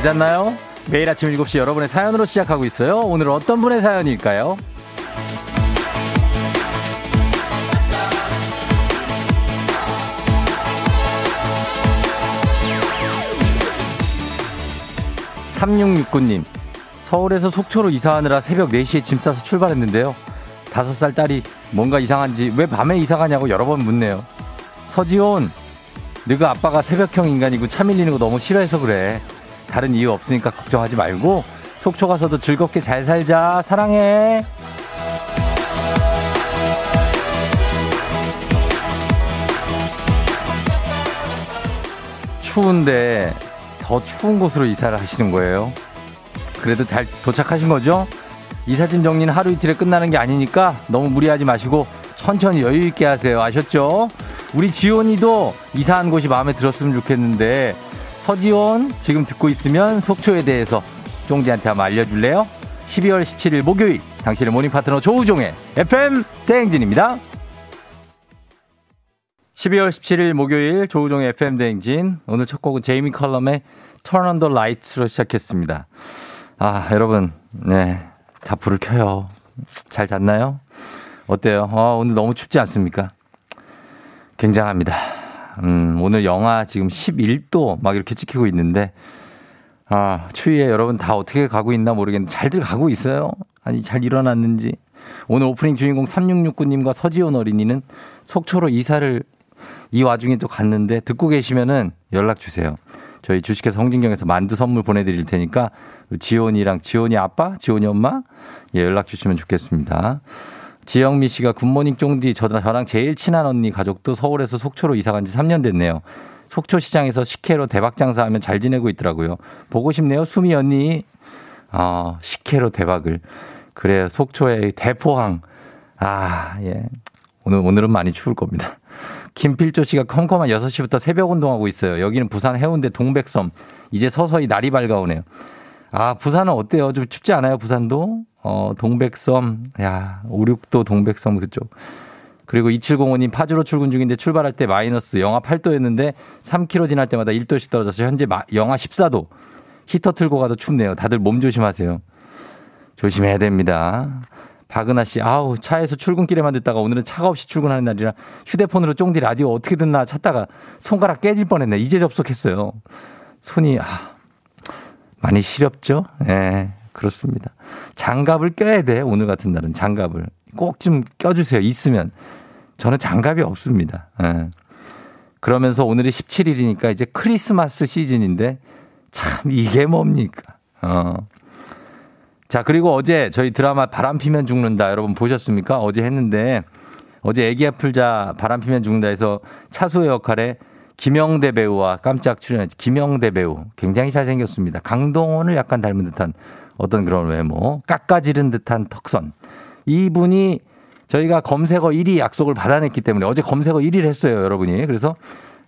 잘 잤나요? 매일 아침 7시 여러분의 사연으로 시작하고 있어요. 오늘 어떤 분의 사연일까요? 3669님, 서울에서 속초로 이사하느라 새벽 4시에 짐 싸서 출발했는데요. 5살 딸이 뭔가 이상한지 왜 밤에 이사 가냐고 여러 번 묻네요. 서지온, 너가 아빠가 새벽형 인간이고 차 밀리는 거 너무 싫어해서 그래. 다른 이유 없으니까 걱정하지 말고 속초 가서도 즐겁게 잘 살자. 사랑해. 추운데 더 추운 곳으로 이사를 하시는 거예요. 그래도 잘 도착하신 거죠? 이사짐 정리는 하루 이틀에 끝나는 게 아니니까 너무 무리하지 마시고 천천히 여유 있게 하세요. 아셨죠? 우리 지원이도 이사한 곳이 마음에 들었으면 좋겠는데 서지원 지금 듣고 있으면 속초에 대해서 쫑디한테 한번 알려줄래요? 12월 17일 목요일 당신의 morning 파트너 조우종의 FM 대행진입니다. 12월 17일 목요일 조우종의 FM 대행진 오늘 첫 곡은 제이미 컬럼의 Turn on the Lights로 시작했습니다. 아 여러분 네 다 불을 켜요. 잘 잤나요? 어때요? 아, 오늘 너무 춥지 않습니까? 굉장합니다. 음, 오늘 영하 지금 11도 막 이렇게 찍히고 있는데, 아, 추위에 여러분 다 어떻게 가고 있나 모르겠는데 잘들 가고 있어요. 아니, 잘 일어났는지. 오늘 오프닝 주인공 3669님과 서지원 어린이는 속초로 이사를 이 와중에 또 갔는데 듣고 계시면은 연락 주세요. 저희 주식회사 성진경에서 만두 선물 보내드릴 테니까 지원이랑 지원이 아빠, 지원이 엄마 예, 연락 주시면 좋겠습니다. 지영미 씨가 굿모닝 쫑디 저랑 제일 친한 언니 가족도 서울에서 속초로 이사 간 지 3년 됐네요. 속초 시장에서 식혜로 대박 장사하면 잘 지내고 있더라고요. 보고 싶네요. 수미 언니. 아, 식혜로 대박을. 그래 속초의 대포항. 아, 예. 오늘 오늘은 많이 추울 겁니다. 김필조 씨가 컴컴한 6시부터 새벽 운동하고 있어요. 여기는 부산 해운대 동백섬. 이제 서서히 날이 밝아오네요. 아, 부산은 어때요? 좀 춥지 않아요? 부산도? 어, 동백섬, 야, 5, 6도 동백섬 그쪽. 그리고 2705님 파주로 출근 중인데 출발할 때 마이너스 영하 8도였는데 3km 지날 때마다 1도씩 떨어져서 현재 영하 14도. 히터 틀고 가도 춥네요. 다들 몸 조심하세요. 조심해야 됩니다. 박은하 씨, 아우, 차에서 출근길에만 듣다가 오늘은 차가 없이 출근하는 날이라 휴대폰으로 쫑디 라디오 어떻게 듣나 찾다가 손가락 깨질 뻔 했네. 이제 접속했어요. 손이, 아, 많이 시렵죠? 예, 네, 그렇습니다. 장갑을 껴야 돼. 오늘 같은 날은 장갑을. 꼭 좀 껴주세요. 있으면. 저는 장갑이 없습니다. 예. 그러면서 오늘이 17일이니까 이제 크리스마스 시즌인데 참 이게 뭡니까? 어. 자, 그리고 어제 저희 드라마 바람 피면 죽는다 여러분 보셨습니까? 어제 했는데 어제 애기 아플 자 바람 피면 죽는다에서 차수의 역할에 김영대 배우와 깜짝 출연했죠. 김영대 배우. 굉장히 잘생겼습니다. 강동원을 약간 닮은 듯한 어떤 그런 외모. 깎아지른 듯한 턱선. 이분이 저희가 검색어 1위 약속을 받아냈기 때문에 어제 검색어 1위를 했어요, 여러분이. 그래서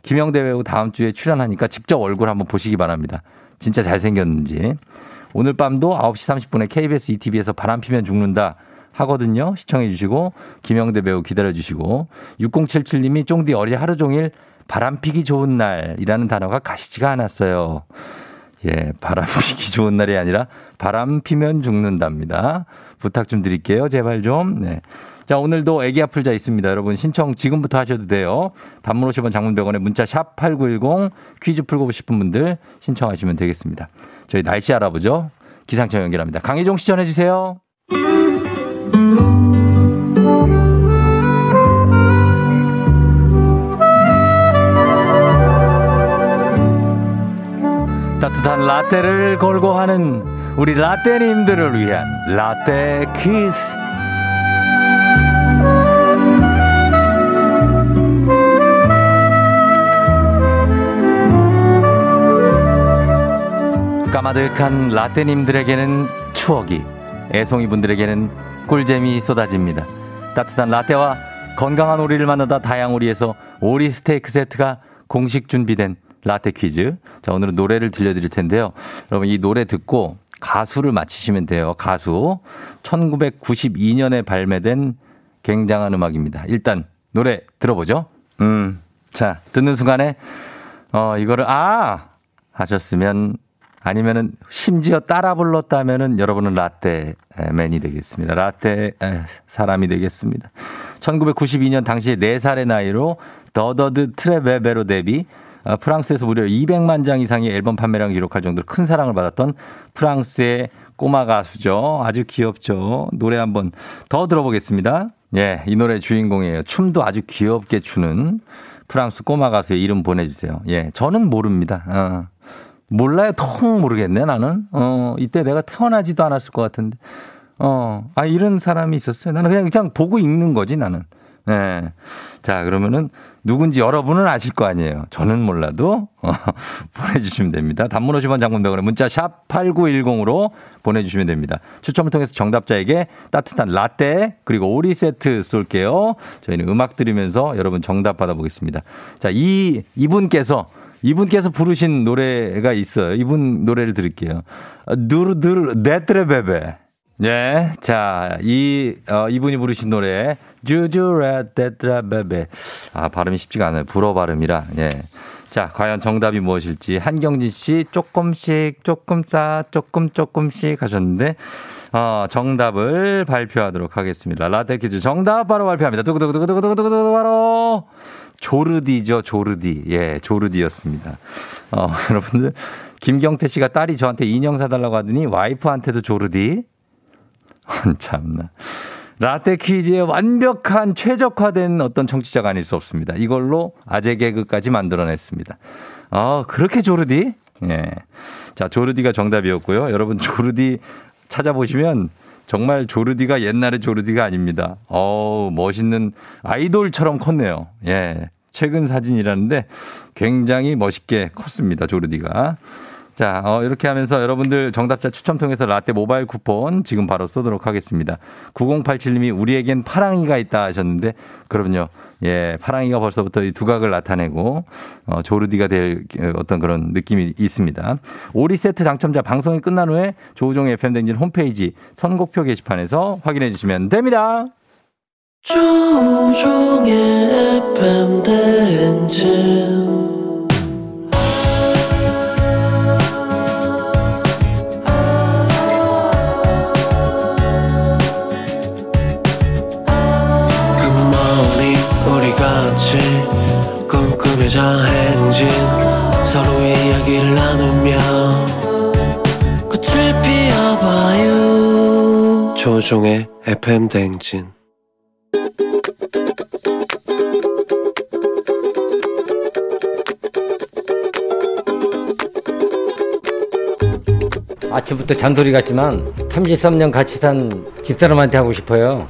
김영대 배우 다음 주에 출연하니까 직접 얼굴 한번 보시기 바랍니다. 진짜 잘생겼는지. 오늘 밤도 9시 30분에 KBS ETV에서 바람 피면 죽는다 하거든요. 시청해 주시고 김영대 배우 기다려 주시고 6077님이 쫑디 어리 하루 종일 바람 피기 좋은 날이라는 단어가 가시지가 않았어요. 예, 바람 피기 좋은 날이 아니라 바람 피면 죽는답니다. 부탁 좀 드릴게요. 제발 좀. 네. 자, 오늘도 애기 아플 자 있습니다. 여러분 신청 지금부터 하셔도 돼요. 단문 50원 장문 100원에 문자 샵 8910 퀴즈 풀고 싶은 분들 신청하시면 되겠습니다. 저희 날씨 알아보죠. 기상청 연결합니다. 강혜종 시 전해 주세요. 따뜻한 라떼를 걸고 하는 우리 라떼님들을 위한 라떼 퀴즈. 까마득한 라떼님들에게는 추억이, 애송이 분들에게는 꿀잼이 쏟아집니다. 따뜻한 라떼와 건강한 오리를 만나다 다양오리에서 오리 스테이크 세트가 공식 준비된 라떼 퀴즈. 자, 오늘은 노래를 들려드릴 텐데요. 여러분, 이 노래 듣고 가수를 맞히시면 돼요. 가수. 1992년에 발매된 굉장한 음악입니다. 일단, 노래 들어보죠. 음. 자, 듣는 순간에, 어, 이거를, 아! 하셨으면 아니면은 심지어 따라 불렀다면은 여러분은 라떼맨이 되겠습니다. 라떼 사람이 되겠습니다. 1992년 당시에 4살의 나이로 더더드 트레베베로 데뷔 어, 프랑스에서 무려 200만 장 이상의 앨범 판매량을 기록할 정도로 큰 사랑을 받았던 프랑스의 꼬마 가수죠. 아주 귀엽죠. 노래 한번 더 들어보겠습니다. 예, 이 노래 주인공이에요. 춤도 아주 귀엽게 추는 프랑스 꼬마 가수의 이름 보내주세요. 예, 저는 모릅니다. 어. 몰라요. 통 모르겠네, 나는. 어, 이때 내가 태어나지도 않았을 것 같은데. 어, 아, 이런 사람이 있었어요. 나는 그냥, 그냥 보고 읽는 거지, 나는. 예. 네. 자, 그러면은 누군지 여러분은 아실 거 아니에요. 저는 몰라도 어, 보내주시면 됩니다. 단문 50원 장문병원에 문자 샵 8910으로 보내주시면 됩니다. 추첨을 통해서 정답자에게 따뜻한 라떼 그리고 오리 세트 쏠게요. 저희는 음악 들으면서 여러분 정답 받아보겠습니다. 자, 이, 이분께서 이분께서 부르신 노래가 있어요. 이분 노래를 들을게요. 누르드르 네트레베베. 네. 자, 이, 어, 이분이 부르신 노래, 주주레데드라베베. 아, 발음이 쉽지가 않아요. 불어 발음이라. 예. 자, 과연 정답이 무엇일지. 한경진 씨, 조금씩, 조금 싸, 조금, 조금씩 하셨는데, 어, 정답을 발표하도록 하겠습니다. 라떼 퀴즈 정답 바로 발표합니다. 두구두구두구두구두구두구 바로 조르디죠, 조르디. 예, 조르디였습니다. 어, 여러분들, 김경태 씨가 딸이 저한테 인형 사달라고 하더니 와이프한테도 조르디. 참나. 라떼 퀴즈에 완벽한 최적화된 어떤 정치자가 아닐 수 없습니다. 이걸로 아재 개그까지 만들어냈습니다. 아, 그렇게 조르디? 예. 자, 조르디가 정답이었고요. 여러분, 조르디 찾아보시면 정말 조르디가 옛날의 조르디가 아닙니다. 어우, 멋있는 아이돌처럼 컸네요. 예. 최근 사진이라는데 굉장히 멋있게 컸습니다. 조르디가. 자, 어, 이렇게 하면서 여러분들 정답자 추첨 통해서 라떼 모바일 쿠폰 지금 바로 쏘도록 하겠습니다. 9087님이 우리에겐 파랑이가 있다 하셨는데, 그럼요. 예, 파랑이가 벌써부터 이 두각을 나타내고, 어, 조르디가 될 어떤 그런 느낌이 있습니다. 오리 세트 당첨자 방송이 끝난 후에 조우종의 FM댕진 홈페이지 선곡표 게시판에서 확인해 주시면 됩니다. 조우종의 FM댕진 이야기를 나누며 꽃을 피워봐요. 조종의 FM 대행진. 아침부터 잔소리 같지만 33년 같이 산 집사람한테 하고 싶어요.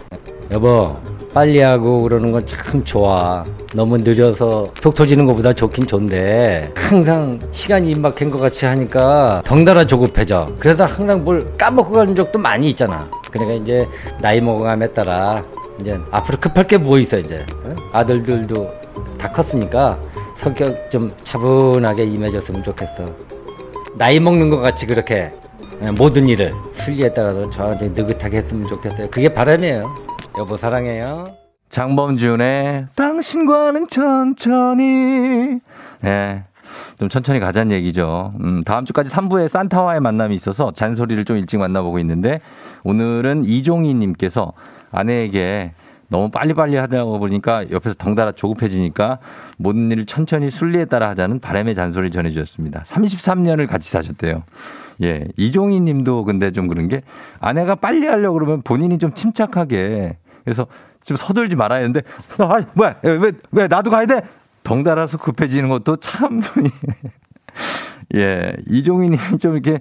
여보 빨리 하고 그러는 건 참 좋아. 너무 늦어서 속 터지는 것보다 좋긴 좋은데 항상 시간이 임박한 것 같이 하니까 덩달아 조급해져. 그래서 항상 뭘 까먹고 가는 적도 많이 있잖아. 그러니까 이제 나이 먹어감에 따라 이제 앞으로 급할 게 뭐 있어 이제 아들들도 다 컸으니까 성격 좀 차분하게 임해줬으면 좋겠어. 나이 먹는 것 같이 그렇게 모든 일을 순리에 따라서 저한테 느긋하게 했으면 좋겠어요. 그게 바람이에요. 여보 사랑해요. 장범준의 당신과는 천천히. 예. 네. 좀 천천히 가자는 얘기죠. 음, 다음 주까지 3부에 산타와의 만남이 있어서 잔소리를 좀 일찍 만나보고 있는데 오늘은 이종희 님께서 아내에게 너무 빨리빨리 하다 보니까 옆에서 덩달아 조급해지니까 모든 일을 천천히 순리에 따라 하자는 바람의 잔소리를 전해주셨습니다. 33년을 같이 사셨대요. 예. 이종희 님도 근데 좀 그런 게 아내가 빨리 하려고 그러면 본인이 좀 침착하게 그래서 좀 서둘지 말아야 하는데, 아, 뭐야, 왜, 왜, 나도 가야 돼? 덩달아서 급해지는 것도 참, 예, 이종희 님이 좀 이렇게,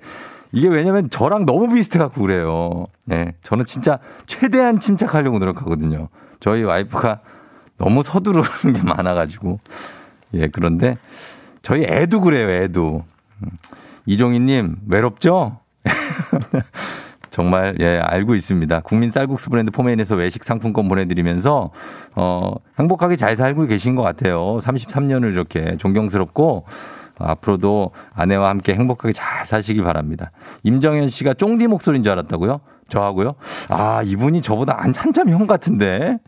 이게 왜냐면 저랑 너무 비슷해갖고 그래요. 예, 저는 진짜 최대한 침착하려고 노력하거든요. 저희 와이프가 너무 서두르는 게 많아가지고. 예, 그런데 저희 애도 그래요, 애도. 음, 이종희님, 외롭죠? 정말 예 알고 있습니다. 국민 쌀국수 브랜드 포메인에서 외식 상품권 보내드리면서 어 행복하게 잘 살고 계신 것 같아요. 33년을 이렇게 존경스럽고 앞으로도 아내와 함께 행복하게 잘 사시기 바랍니다. 임정현 씨가 쫑디 목소리인 줄 알았다고요? 저하고요? 아 이분이 저보다 한참 형 같은데.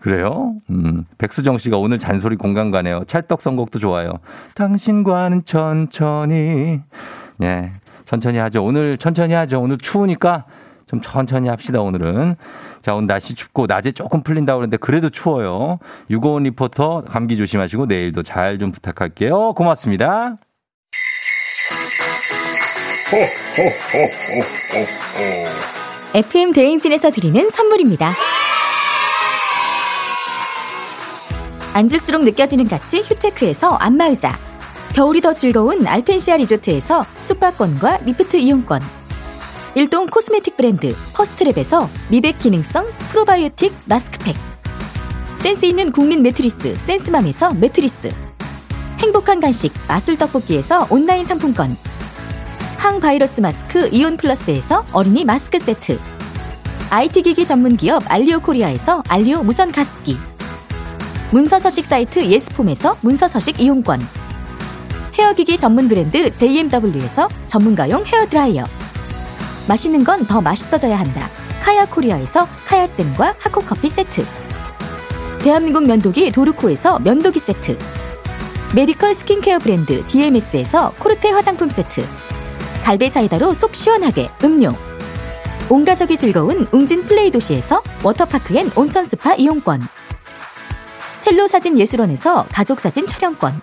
그래요? 음, 백수정 씨가 오늘 잔소리 공감 가네요. 찰떡 선곡도 좋아요. 당신과는 천천히. 예. 천천히 하죠. 오늘 천천히 하죠. 오늘 추우니까 좀 천천히 합시다, 오늘은. 자, 오늘 날씨 춥고 낮에 조금 풀린다고 그러는데 그래도 추워요. 유고원 리포터 감기 조심하시고 내일도 잘 좀 부탁할게요. 고맙습니다. FM 대행진에서 드리는 선물입니다. 앉을수록 느껴지는 가치 휴테크에서 안마의자 겨울이 더 즐거운 알펜시아 리조트에서 숙박권과 리프트 이용권. 일동 코스메틱 브랜드 퍼스트랩에서 미백 기능성 프로바이오틱 마스크팩. 센스 있는 국민 매트리스 센스맘에서 매트리스. 행복한 간식 마술 떡볶이에서 온라인 상품권. 항바이러스 마스크 이온 플러스에서 어린이 마스크 세트. IT 기기 전문 기업 알리오 코리아에서 알리오 무선 가습기. 문서 서식 사이트 예스폼에서 문서 서식 이용권 헤어기기 전문 브랜드 JMW에서 전문가용 헤어드라이어. 맛있는 건 더 맛있어져야 한다. 카야 코리아에서 카야잼과 하코커피 세트. 대한민국 면도기 도르코에서 면도기 세트. medical skincare 브랜드 DMS에서 코르테 화장품 세트. 갈배 사이다로 속 시원하게 음료. 온 가족이 즐거운 웅진 플레이 도시에서 워터파크 and 온천 스파 이용권. 첼로 사진 예술원에서 가족 사진 촬영권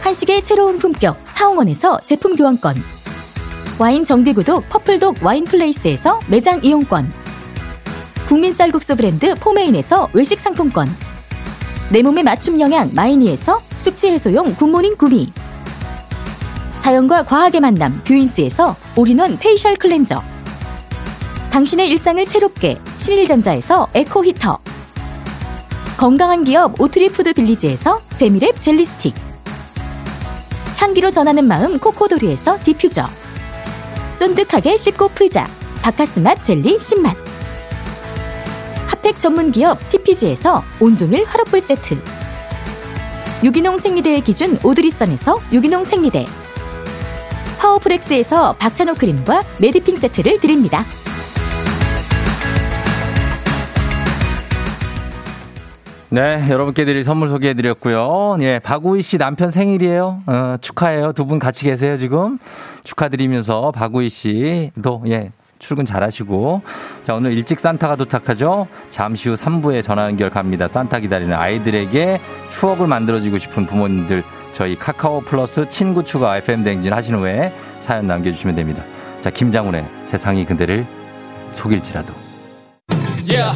한식의 새로운 품격 사홍원에서 제품 교환권. 와인 정기구독 퍼플독 와인플레이스에서 매장 이용권. 국민 쌀국수 브랜드 포메인에서 외식 상품권. 내 몸에 맞춤 영양 마이니에서 숙취 해소용 굿모닝 구미. 자연과 과학의 만남 뷰인스에서 all-in-one facial cleanser. 당신의 일상을 새롭게 신일전자에서 에코 히터. 건강한 기업 오트리푸드 빌리지에서 재미랩 젤리 스틱 향기로 전하는 마음 코코도리에서 디퓨저. 쫀득하게 씹고 풀자. 박카스맛 젤리 10만 핫팩 전문 기업 TPG에서 온종일 화롯불 세트. 유기농 생리대의 기준 오드리선에서 유기농 생리대. 파워프렉스에서 박찬호 크림과 메디핑 세트를 드립니다. 네, 여러분께 드릴 선물 소개해 드렸고요. 예, 박우희 씨 남편 생일이에요. 어, 축하해요. 두 분 같이 계세요, 지금. 축하드리면서 박우희 씨도 예, 출근 잘 하시고. 자, 오늘 일찍 산타가 도착하죠. 잠시 후 3부에 전화 연결 갑니다. 산타 기다리는 아이들에게 추억을 만들어주고 싶은 부모님들 저희 카카오 플러스 친구 추가 FM 댕진 하신 후에 사연 남겨주시면 됩니다. 자, 김장훈의 세상이 그대를 속일지라도. Yeah.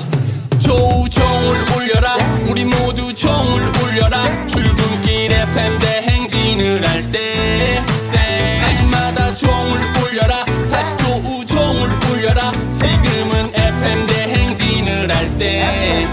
우리 모두 종을 울려라. 출근길 FM 대행진을 할 때 때마다 종을 울려라. 다시 조우 종을 울려라. 지금은 FM 대행진을 할때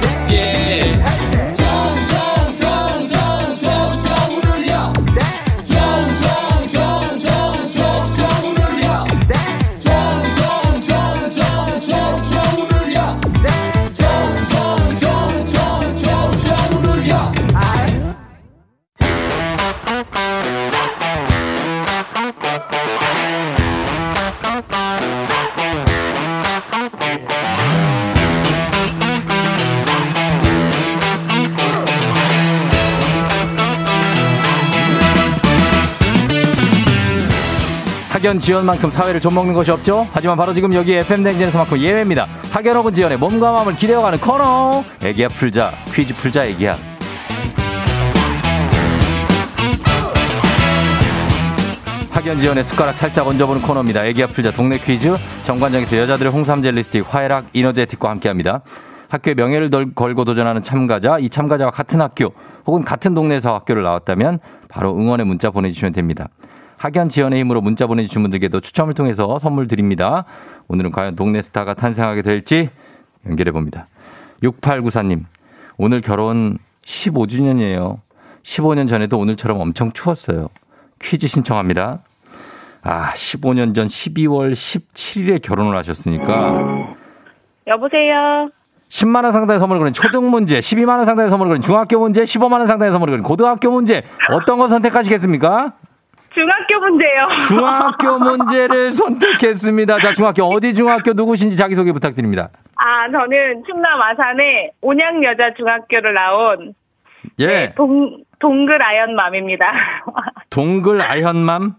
학연 지원만큼 사회를 좀먹는 것이 없죠. 하지만 바로 지금 여기 FM 댕진에서만큼 예외입니다. 학연 혹은 지원의 몸과 마음을 기대어가는 코너. 애기야 풀자 퀴즈 풀자 애기야. 학연 지원의 숟가락 살짝 얹어보는 코너입니다. 애기야 풀자 동네 퀴즈. 정관장에서 여자들의 홍삼 젤리 스틱 화해락 이너제틱과 함께합니다. 학교의 명예를 덜- 걸고 도전하는 참가자, 이 참가자와 같은 학교 혹은 같은 동네에서 학교를 나왔다면 바로 응원의 문자 보내주시면 됩니다. 학연 지원의 힘으로 문자 보내주신 분들께도 추첨을 통해서 선물 드립니다. 오늘은 과연 동네 스타가 탄생하게 될지 연결해 봅니다. 6894님, 오늘 결혼 15주년이에요. 15년 전에도 오늘처럼 엄청 추웠어요. 퀴즈 신청합니다. 아, 15년 전 12월 17일에 결혼을 하셨으니까 여보세요. 10만 원 상당의 선물을 거는 초등 문제, 12만 원 상당의 선물을 거는 중학교 문제, 15만 원 상당의 선물을 거는 고등학교 문제 어떤 거 선택하시겠습니까? 중학교 문제요. 중학교 문제를 선택했습니다. 자, 중학교 어디 중학교 누구신지 자기 소개 부탁드립니다. 아, 저는 충남 아산의 온양 여자 중학교를 나온 예. 동, 동글 아연맘입니다. 동글 아현맘?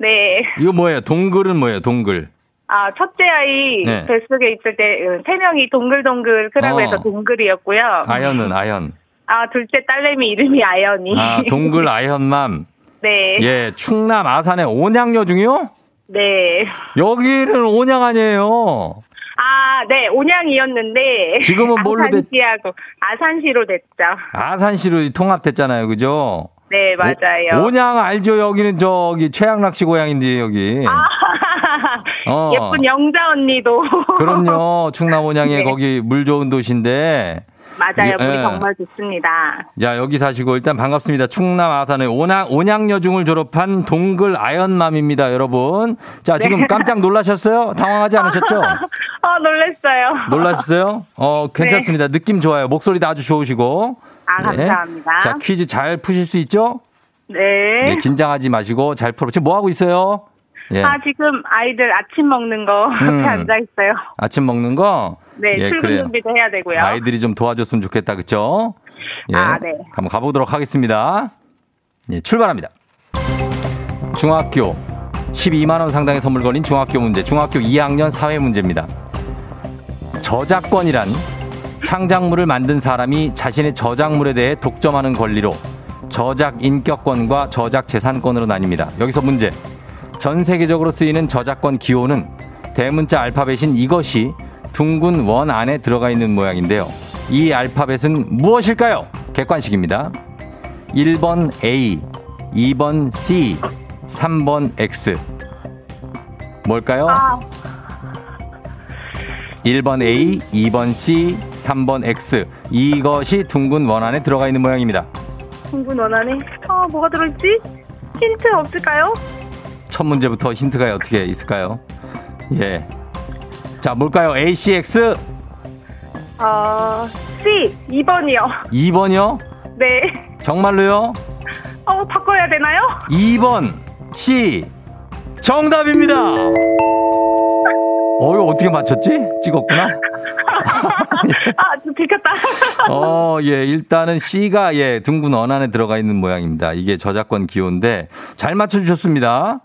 네. 이거 뭐예요? 동글은 뭐예요? 동글. 아, 첫째 아이 네. 뱃속에 있을 때 세 명이 동글동글 크라고해서 어. 동글이었고요. 아현은 아현. 아, 둘째 딸내미 이름이 아연이. 아, 동글 아현맘. 네. 예, 충남 아산의 온양여 중이요? 네. 여기는 온양 아니에요. 아, 네. 온양이었는데. 지금은 뭘로 됐- 아산시하고 아산시로 됐죠. 아산시로 통합됐잖아요. 그죠? 네, 맞아요. 오- 온양 알죠? 여기는 저기 최양락 씨 고향인데 여기. 어. 예쁜 영자 언니도. 그럼요. 충남 온양에 네. 거기 물 좋은 도시인데. 맞아요. 물이 예. 정말 좋습니다. 자, 여기 사시고 일단 반갑습니다. 충남 아산의 온양, 온양여중을 졸업한 동글 아연맘입니다, 여러분. 자, 지금 네. 깜짝 놀라셨어요? 당황하지 않으셨죠? 아, 놀랬어요. 놀라셨어요? 어, 괜찮습니다. 느낌 좋아요. 목소리도 아주 좋으시고. 네. 아, 감사합니다. 자, 퀴즈 잘 푸실 수 있죠? 네. 예, 긴장하지 마시고 잘 풀어. 지금 뭐 하고 있어요? 예. 아, 지금 아이들 아침 먹는 거 음. 옆에 앉아 있어요. 아침 먹는 거? 네, 예, 출근 그래요. 준비도 해야 되고요. 아이들이 좀 도와줬으면 좋겠다, 그쵸? 예. 아, 네. 한번 가보도록 하겠습니다. 예, 출발합니다. 중학교 12만원 상당의 선물 걸린 중학교 문제, 중학교 2학년 사회 문제입니다. 저작권이란 창작물을 만든 사람이 자신의 저작물에 대해 독점하는 권리로 저작 인격권과 저작 재산권으로 나뉩니다. 여기서 문제. 전 세계적으로 쓰이는 저작권 기호는 대문자 알파벳인 이것이 둥근 원 안에 들어가 있는 모양인데요. 이 알파벳은 무엇일까요? 객관식입니다. 1번 A, 2번 C, 3번 X. 뭘까요? 아, 1번 A, 2번 C, 3번 X. 이것이 둥근 원 안에 들어가 있는 모양입니다. 공군 원하네. 아, 뭐가 들어있지? 힌트 없을까요? 첫 문제부터 힌트가 어떻게 있을까요? 예. 자, 뭘까요? A, C, X. 어, C, 2번이요. 2번이요? 네. 정말로요? 어, 바꿔야 되나요? 2번 C 정답입니다. 어 이거 어떻게 맞췄지? 찍었구나. 아, 저 들켰다. 어, 예, 일단은 C가 예, 둥근 원 안에 들어가 있는 모양입니다. 이게 저작권 기호인데 잘 맞춰 주셨습니다.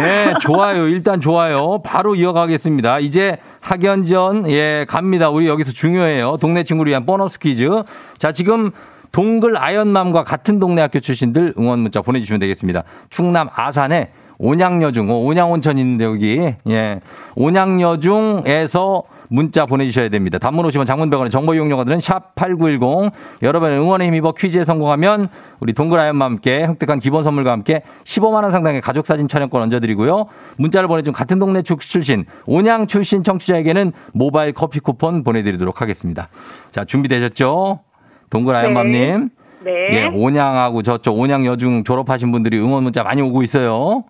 예, 좋아요. 일단 좋아요. 바로 이어가겠습니다. 이제 학연전, 예, 갑니다. 우리 여기서 중요해요. 동네 친구를 위한 보너스 퀴즈. 자, 지금 동글 아연맘과 같은 동네 학교 출신들 응원 문자 보내주시면 되겠습니다. 충남 아산에 온양여중, 어, 온양온천 있는데 여기, 예, 온양여중에서 문자 보내주셔야 됩니다. 단문 50원 장문병원의 정보 이용료가들은 샵8910 여러분의 응원에 힘입어 퀴즈에 성공하면 우리 동그라연과 함께 획득한 기본 선물과 함께 15만원 상당의 가족사진 촬영권 얹어드리고요. 문자를 보내준 같은 동네 축 출신 온양 출신 청취자에게는 모바일 커피 쿠폰 보내드리도록 하겠습니다. 자 준비되셨죠? 동그라연맘님. 네. 예, 온양하고 저쪽 온양 여중 졸업하신 분들이 응원 문자 많이 오고 있어요.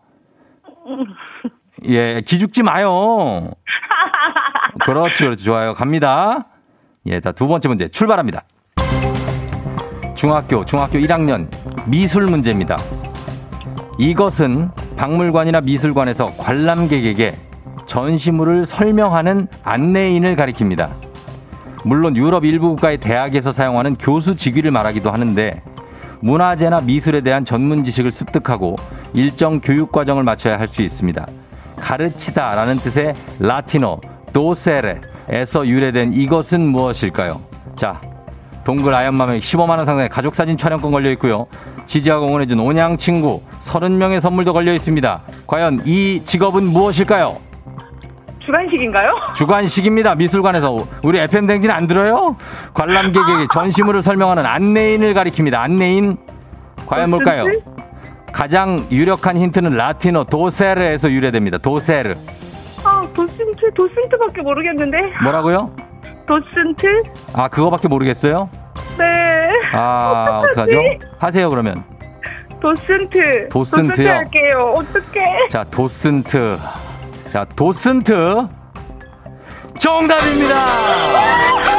예, 기죽지 마요. 그렇지, 그렇지. 좋아요. 갑니다. 예, 자, 두 번째 문제 출발합니다. 중학교, 중학교 1학년 미술 문제입니다. 이것은 박물관이나 미술관에서 관람객에게 전시물을 설명하는 안내인을 가리킵니다. 물론 유럽 일부 국가의 대학에서 사용하는 교수 직위를 말하기도 하는데 문화재나 미술에 대한 전문 지식을 습득하고 일정 교육 과정을 마쳐야 할 수 있습니다. 가르치다 라는 뜻의 라틴어 도세레에서 유래된 이것은 무엇일까요? 자, 동글 아연맘에 15만 원 상당의 가족 사진 촬영권 걸려 있고요. 지지하고 응원해준 온양 친구 30명의 선물도 걸려 있습니다. 과연 이 직업은 무엇일까요? 주간식인가요? 주관식입니다. 미술관에서 우리 FM 댕진 안 들어요? 관람객에게 전시물을 설명하는 안내인을 가리킵니다. 안내인 과연 뭘까요? 가장 유력한 힌트는 라틴어 도세르에서 유래됩니다. 도세르 아, 도슨트, 도슨트밖에 모르겠는데. 뭐라고요? 도슨트? 아 그거밖에 모르겠어요? 네. 아? 어떡하죠? 하세요 그러면 도슨트. 도슨트요? 할게요. 어떡해. 자, 도슨트. 자, 도슨트. 정답입니다!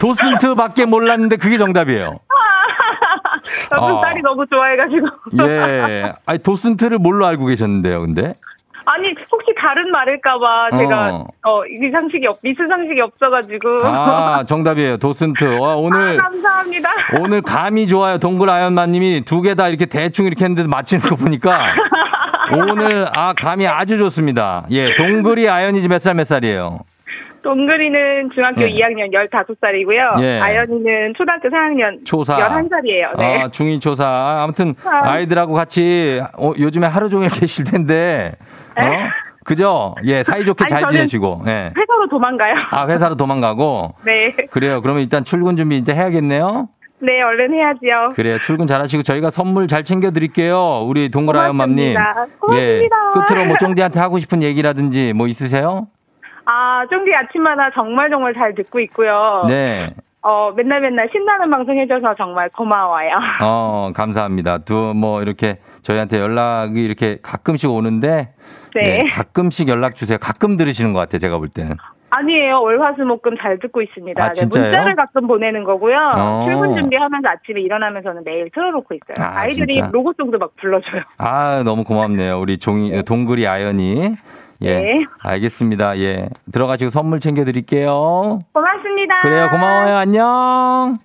도슨트 밖에 몰랐는데 그게 정답이에요. 저는 어. 딸이 너무 좋아해가지고. 예. 아니, 도슨트를 뭘로 알고 계셨는데요, 근데? 아니, 혹시 다른 말일까봐 제가, 어. 어, 이 상식이 없, 미스 상식이 없어가지고. 아, 정답이에요. 도슨트. 와, 오늘. 아, 감사합니다. 오늘 감이 좋아요. 동글 아연마님이 두 개 다 이렇게 대충 이렇게 했는데 맞히는 거 보니까 오늘 아 감이 아주 좋습니다. 예, 동글이 아연이 몇 살 몇 살이에요? 동글이는 중학교 예. 2학년 15살이고요. 예. 아연이는 초등학교 4학년 초사. 11살이에요. 네. 아, 중이 초사. 아무튼 아. 아이들하고 같이 어, 요즘에 하루 종일 계실 텐데. 어? 그죠? 예, 사이좋게 아니, 잘 지내시고. 예. 회사로 도망가요. 아, 회사로 도망가고. 네. 그래요. 그러면 일단 출근 준비 이제 해야겠네요. 네, 얼른 해야지요. 그래요. 출근 잘하시고 저희가 선물 잘 챙겨 드릴게요. 우리 동글 아연맘님. 고맙습니다. 예. 고맙습니다. 끝으로 뭐 쫑디한테 하고 싶은 얘기라든지 뭐 있으세요? 아, 쫑디 아침마다 정말 정말 잘 듣고 있고요. 네. 어, 맨날 맨날 신나는 방송 해줘서 정말 고마워요. 어, 감사합니다. 두, 뭐, 이렇게 저희한테 연락이 이렇게 가끔씩 오는데. 네. 예, 가끔씩 연락 주세요. 가끔 들으시는 것 같아요. 제가 볼 때는. 아니에요. 월화수목금 잘 듣고 있습니다. 아, 네, 진짜요? 문자를 가끔 보내는 거고요. 어. 출근 준비하면서 아침에 일어나면서는 매일 틀어놓고 있어요. 아, 아, 이들이? 로고송도 막 불러줘요. 아, 너무 고맙네요. 우리 종이, 동글이 아연이. 예. 네. 알겠습니다. 예. 들어가시고 선물 챙겨드릴게요. 고맙습니다. 그래요. 고마워요. 안녕.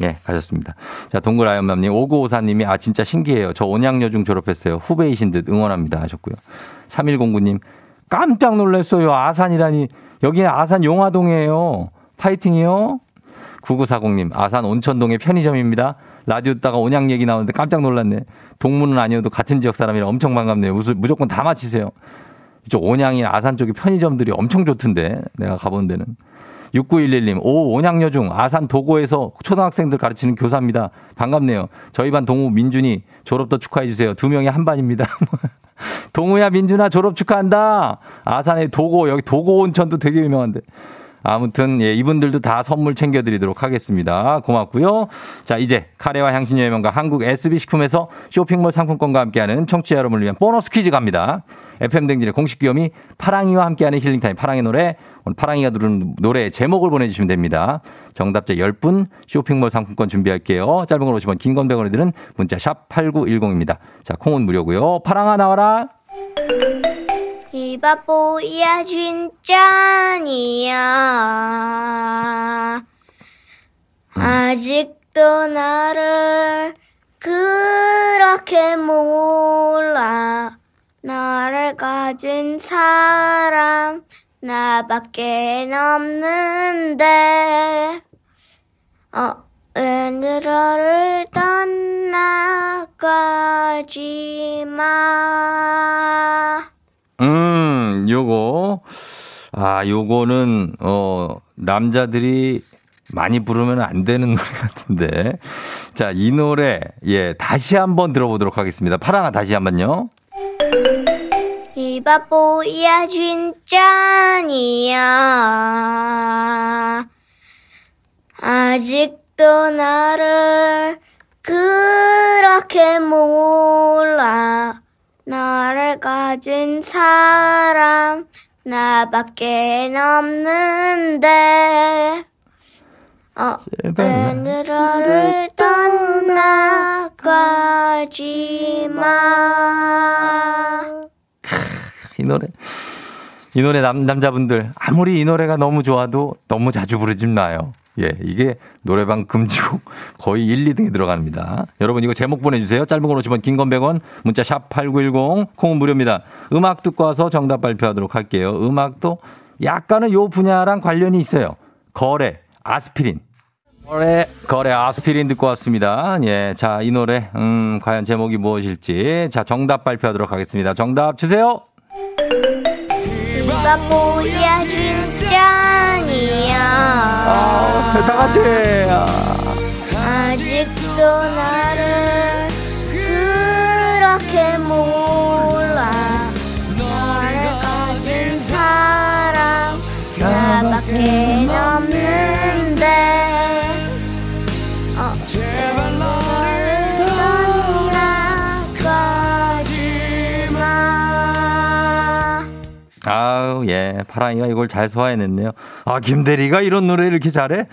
예, 가셨습니다. 자, 동글 아연맘님, 5954님이, 아, 진짜 신기해요. 저 온양여중 졸업했어요. 후배이신 듯 응원합니다. 하셨고요. 3109님, 깜짝 놀랐어요. 아산이라니. 여기는 아산 용화동이에요. 파이팅이요. 9940님, 아산 온천동의 편의점입니다. 라디오 듣다가 온양 얘기 나오는데 깜짝 놀랐네. 동문은 아니어도 같은 지역 사람이라 엄청 반갑네요. 무슨, 무조건 다 맞히세요. 이쪽 온양이 아산 쪽에 편의점들이 엄청 좋던데. 내가 가본 데는. 6911님, 오, 온양여중, 아산 도고에서 초등학생들 가르치는 교사입니다. 반갑네요. 저희 반 동우 민준이 졸업도 축하해주세요. 두 명이 한 반입니다. 동우야, 민준아, 졸업 축하한다. 아산의 도고, 여기 도고 온천도 되게 유명한데. 아무튼, 예, 이분들도 다 선물 챙겨드리도록 하겠습니다. 고맙고요. 자, 이제 카레와 향신료 의 명가 한국 SB식품에서 쇼핑몰 상품권과 함께하는 청취자 여러분을 위한 보너스 퀴즈 갑니다. FM댕진의 공식 귀염이 파랑이와 함께하는 힐링타임 파랑의 노래. 오늘 파랑이가 부르는 노래 제목을 보내주시면 됩니다. 정답자 10분 쇼핑몰 상품권 준비할게요. 짧은 걸 오시면 긴건 100원에 드는 문자 샵 8910입니다. 자, 콩은 무료고요. 파랑아 나와라. 이 바보야 진짜니야. 아직도 나를 그렇게 몰라. 나를 가진 사람 나밖에 없는데. 어, 왜 너를 떠나가지 마 음, 요거. 아, 요거는, 어, 남자들이 많이 부르면 안 되는 노래 같은데. 자, 이 노래, 예, 다시 한번 들어보도록 하겠습니다. 파랑아, 다시 한 번요. 이 바보야 진짜니야 아직도 나를 그렇게 몰라 나를 가진 사람 나밖에 없는데 어, 왜 너를 떠나가지 마 이 노래. 이 노래 남, 남자분들, 아무리 이 노래가 너무 좋아도 너무 자주 부르지 마요. 예, 이게 노래방 금지곡 거의 1, 2등에 들어갑니다. 여러분 이거 제목 보내주세요. 짧은 걸 오시면 긴건 100원, 문자 샵 8910, 콩은 무료입니다. 음악 듣고 와서 정답 발표하도록 할게요. 음악도 약간은 요 분야랑 관련이 있어요. 거래, 아스피린. 거래, 거래 아스피린 듣고 왔습니다. 예, 자, 이 노래, 음, 과연 제목이 무엇일지. 자, 정답 발표하도록 하겠습니다. 정답 주세요. 이 바보야 진짜니야 아, 다 같이. 아. 아직도 나를 그렇게 몰라 나를 가진 사람 나밖에 없는데 제 예. 파랑이가 이걸 잘 소화해냈네요. 아, 김대리가 이런 노래를 이렇게 잘해?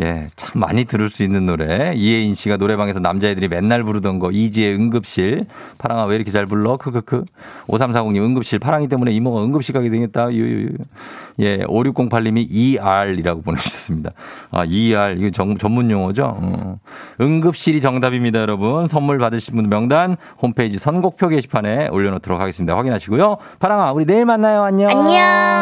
예, 참 많이 들을 수 있는 노래. 이혜인 씨가 노래방에서 남자애들이 맨날 부르던 거, 이지의 응급실. 파랑아, 왜 이렇게 잘 불러? 크크크. 5340님, 응급실. 파랑이 때문에 이모가 응급실 가게 되겠다. 유유유. 예, 5608님이 ER이라고 보내주셨습니다. 아, ER. 이거 정, 전문 용어죠? 어. 응급실이 정답입니다, 여러분. 선물 받으신 분 명단 홈페이지 선곡표 게시판에 올려놓도록 하겠습니다. 확인하시고요. 파랑아, 우리 내일 만나요. 안녕. 안녕.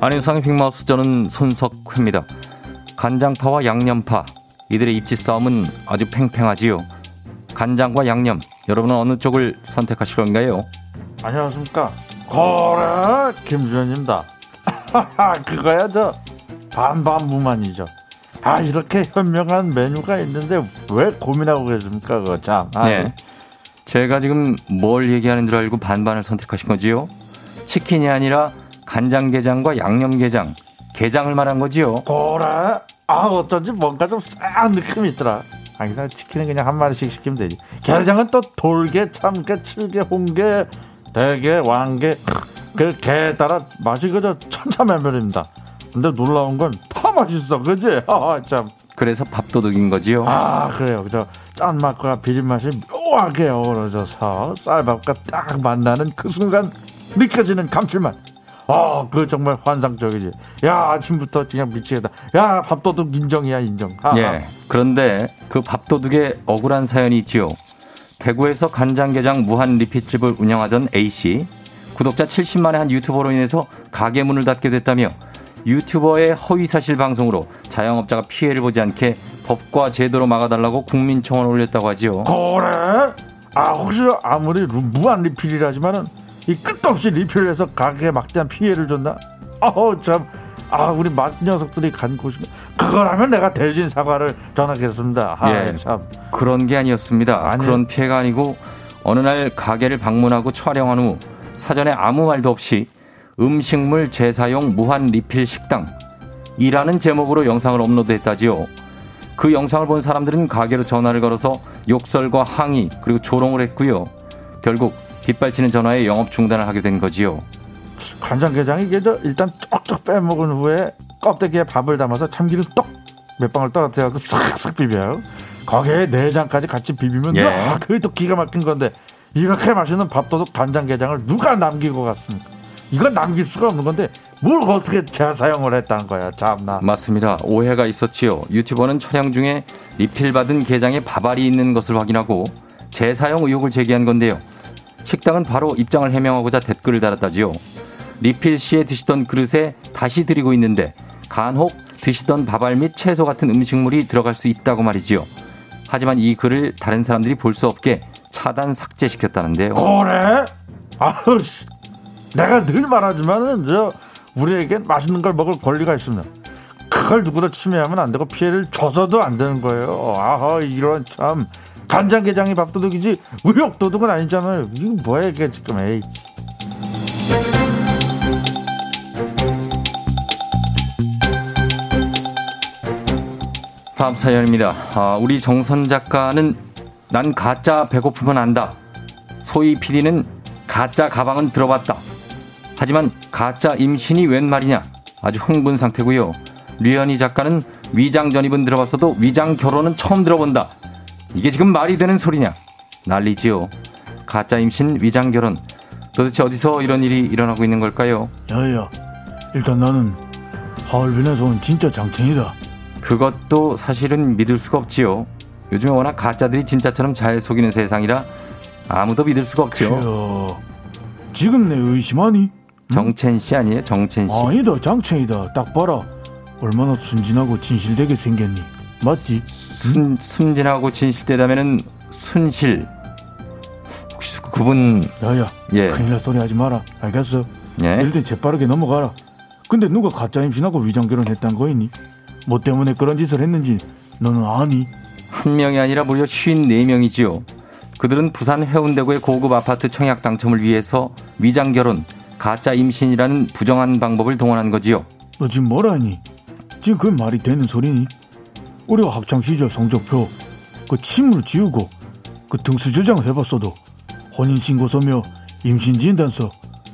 안윤상의 빅마우스 저는 손석회입니다. 간장파와 양념파 이들의 입지 싸움은 아주 팽팽하지요. 간장과 양념 여러분은 어느 쪽을 선택하실 건가요? 안녕하십니까. 고래 김주현입니다. 그거야 저 반반무만이죠. 아 이렇게 현명한 메뉴가 있는데 왜 고민하고 계십니까 그거 참. 아, 네. 제가 지금 뭘 얘기하는 줄 알고 반반을 선택하신 거지요? 치킨이 아니라 간장게장과 양념게장, 게장을 말한 거지요? 고래 아 어쩐지 뭔가 좀 싹 느낌이 있더라. 항상 치킨은 그냥 한 마리씩 시키면 되지. 게장은 또 돌게, 참게, 칠게, 홍게, 대게, 왕게 그 게에 따라 맛이 그저 천차만별입니다. 근데 놀라운 건 다 맛있어, 그지? 아, 참. 그래서 밥도둑인 거지요? 아 그래요 그저 짠맛과 비린 맛이 묘하게 어우러져서 쌀밥과 딱 만나는 그 순간 느껴지는 감칠맛 아그 정말 환상적이지 야 아침부터 그냥 미치겠다 야 밥도둑 인정이야 인정 아, 예. 그런데 그 밥도둑의 억울한 사연이 있지요. 대구에서 간장게장 무한 리핏집을 운영하던 A씨. 구독자 70만의 한 유튜버로 인해서 가게 문을 닫게 됐다며 유튜버의 허위사실 방송으로 자영업자가 피해를 보지 않게 법과 제도로 막아달라고 국민청원을 올렸다고 하지요. 그래 아 혹시 아무리 루- 무한 리필이라지만은 이 끝도 없이 리필해서 가게에 막대한 피해를 줬나 아우 참 아 우리 맛 녀석들이 간 곳이 그거라면 내가 대신 사과를 전하겠습니다 아, 예. 참 그런 게 아니었습니다. 아니요. 그런 피해가 아니고 어느 날 가게를 방문하고 촬영한 후 사전에 아무 말도 없이 음식물 재사용 무한 리필 식당 이라는 제목으로 영상을 업로드했다지요. 그 영상을 본 사람들은 가게로 전화를 걸어서 욕설과 항의 그리고 조롱을 했고요. 결국 빗발치는 전화에 영업 중단을 하게 된 거지요. 간장게장이 이게 저 일단 쪽쪽 빼먹은 후에 껍데기에 밥을 담아서 참기름 떡 몇 방울 떨어뜨려서 싹싹 비벼요. 거기에 내장까지 같이 비비면 예. 야, 그게 또 기가 막힌 건데 이렇게 맛있는 밥도둑 간장게장을 누가 남기고 갔습니까? 이건 남길 수가 없는 건데 뭘 어떻게 재사용을 했다는 거야 참나. 맞습니다. 오해가 있었지요. 유튜버는 촬영 중에 리필 받은 게장에 밥알이 있는 것을 확인하고 재사용 의혹을 제기한 건데요. 식당은 바로 입장을 해명하고자 댓글을 달았다지요. 리필 시에 드시던 그릇에 다시 드리고 있는데 간혹 드시던 밥알 및 채소 같은 음식물이 들어갈 수 있다고 말이지요. 하지만 이 글을 다른 사람들이 볼 수 없게 차단 삭제시켰다는데요. 그래? 아우 씨. 내가 늘 말하지만은 저 우리에겐 맛있는 걸 먹을 권리가 있습니다. 그걸 누구도 침해하면 안 되고 피해를 줘서도 안 되는 거예요. 아하 이런 참 간장게장이 밥도둑이지 의욕도둑은 아니잖아요. 이거 뭐야 이게 지금 에이. 다음 사연입니다. 아, 우리 정선 작가는 난 가짜 배고프면 안다. 소희 PD는 가짜 가방은 들어봤다. 하지만 가짜 임신이 웬 말이냐? 아주 흥분 상태고요. 류현희 작가는 위장 전입은 들어봤어도 위장 결혼은 처음 들어본다. 이게 지금 말이 되는 소리냐? 난리지요. 가짜 임신, 위장 결혼. 도대체 어디서 이런 일이 일어나고 있는 걸까요? 야야 일단 나는 하얼빈에서 온 진짜 장첸이다. 그것도 사실은 믿을 수가 없지요. 요즘에 워낙 가짜들이 진짜처럼 잘 속이는 세상이라 아무도 믿을 수가 없죠. 야, 지금 내 의심하니? 정첸 씨 아니에요? 정첸 씨. 아니다 장첸이다 딱 봐라 얼마나 순진하고 진실되게 생겼니 맞지? 순, 순진하고 진실되다면은 순실. 혹시 그분 야야 예. 큰일 날 소리 하지 마라 알겠어? 예. 일단 재빠르게 넘어가라 근데 누가 가짜 임신하고 위장 결혼했단 거이니? 뭐 때문에 그런 짓을 했는지 너는 아니? 한 명이 아니라 무려 54명이지요. 그들은 부산 해운대구의 고급 아파트 청약 당첨을 위해서 위장 결혼, 가짜 임신이라는 부정한 방법을 동원한 거지요. 너 지금 뭐라 하니? 지금 그게 말이 되는 소리니? 우리가 학창 시절 성적표 그 침으로 지우고 그 등수 조작을 해봤어도 혼인신고서며 임신진단서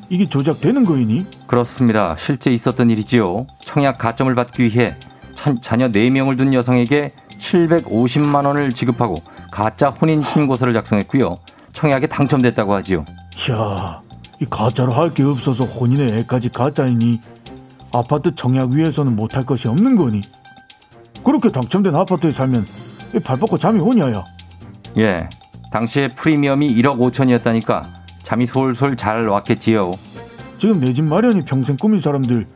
이게 조작되는 거이니? 그렇습니다. 실제 있었던 일이지요. 청약 가점을 받기 위해 자, 자녀 4명을 둔 여성에게 750만 원을 지급하고 가짜 혼인 신고서를 작성했고요. 청약에 당첨됐다고 하지요. 이야 이 가짜로 할 게 없어서 혼인의 애까지 가짜이니 아파트 청약 위에서는 못할 것이 없는 거니? 그렇게 당첨된 아파트에 살면 이발 뻗고 잠이 오냐야 예. 당시에 프리미엄이 1억 5천이었다니까 잠이 솔솔 잘 왔겠지요. 지금 내 집 마련이 평생 꾸민 사람들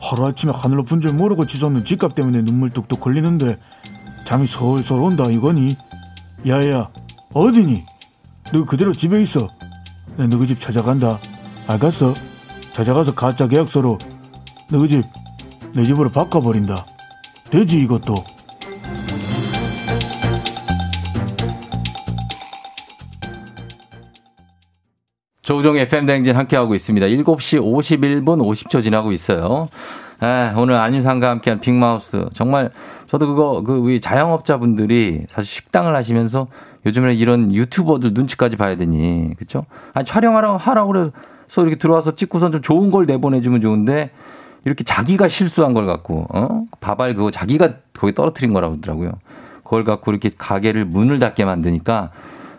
하루아침에 하늘 높은 줄 모르고 지솟는 집값 때문에 눈물 뚝뚝 흘리는데 잠이 솔솔 온다 이거니? 야야 어디니? 너 그대로 집에 있어 내 너희 집 찾아간다 알겠어? 찾아가서 가짜 계약서로 너희 집내 집으로 바꿔버린다 되지 이것도 조우종의 FM대행진 함께하고 있습니다. 7시 51분 50초 지나고 있어요. 아, 오늘 안윤상과 함께한 빅마우스. 정말 저도 그거, 그, 우리 자영업자분들이 사실 식당을 하시면서 요즘에 이런 유튜버들 눈치까지 봐야 되니. 그쵸? 아니, 촬영하라고 하라고 그래서 이렇게 들어와서 찍고선 좀 좋은 걸 내보내 주면 좋은데 이렇게 자기가 실수한 걸 갖고, 어? 밥알 그거 자기가 거기 떨어뜨린 거라고 하더라고요. 그걸 갖고 이렇게 가게를 문을 닫게 만드니까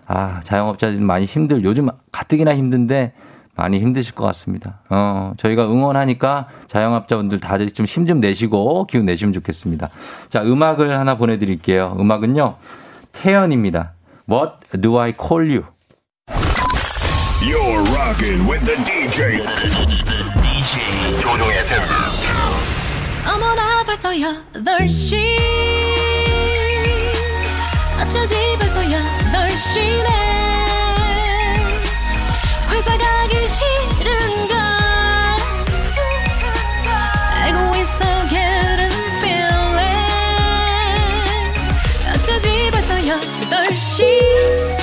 아, 자영업자들 많이 힘들, 요즘 가뜩이나 힘든데 많이 힘드실 것 같습니다. 어, 저희가 응원하니까 자영업자분들 다들 좀 힘좀 내시고 기운 내시면 좋겠습니다. 자, 음악을 하나 보내드릴게요. 음악은요, 태연입니다. What do I call you? You're rocking with the DJ. 조종의 FM. 어머나 벌써 8시 어쩌지 벌써 8시네. 회사 가기 싫은걸. 알고 있어 getting feeling 어쩌지 벌써 8시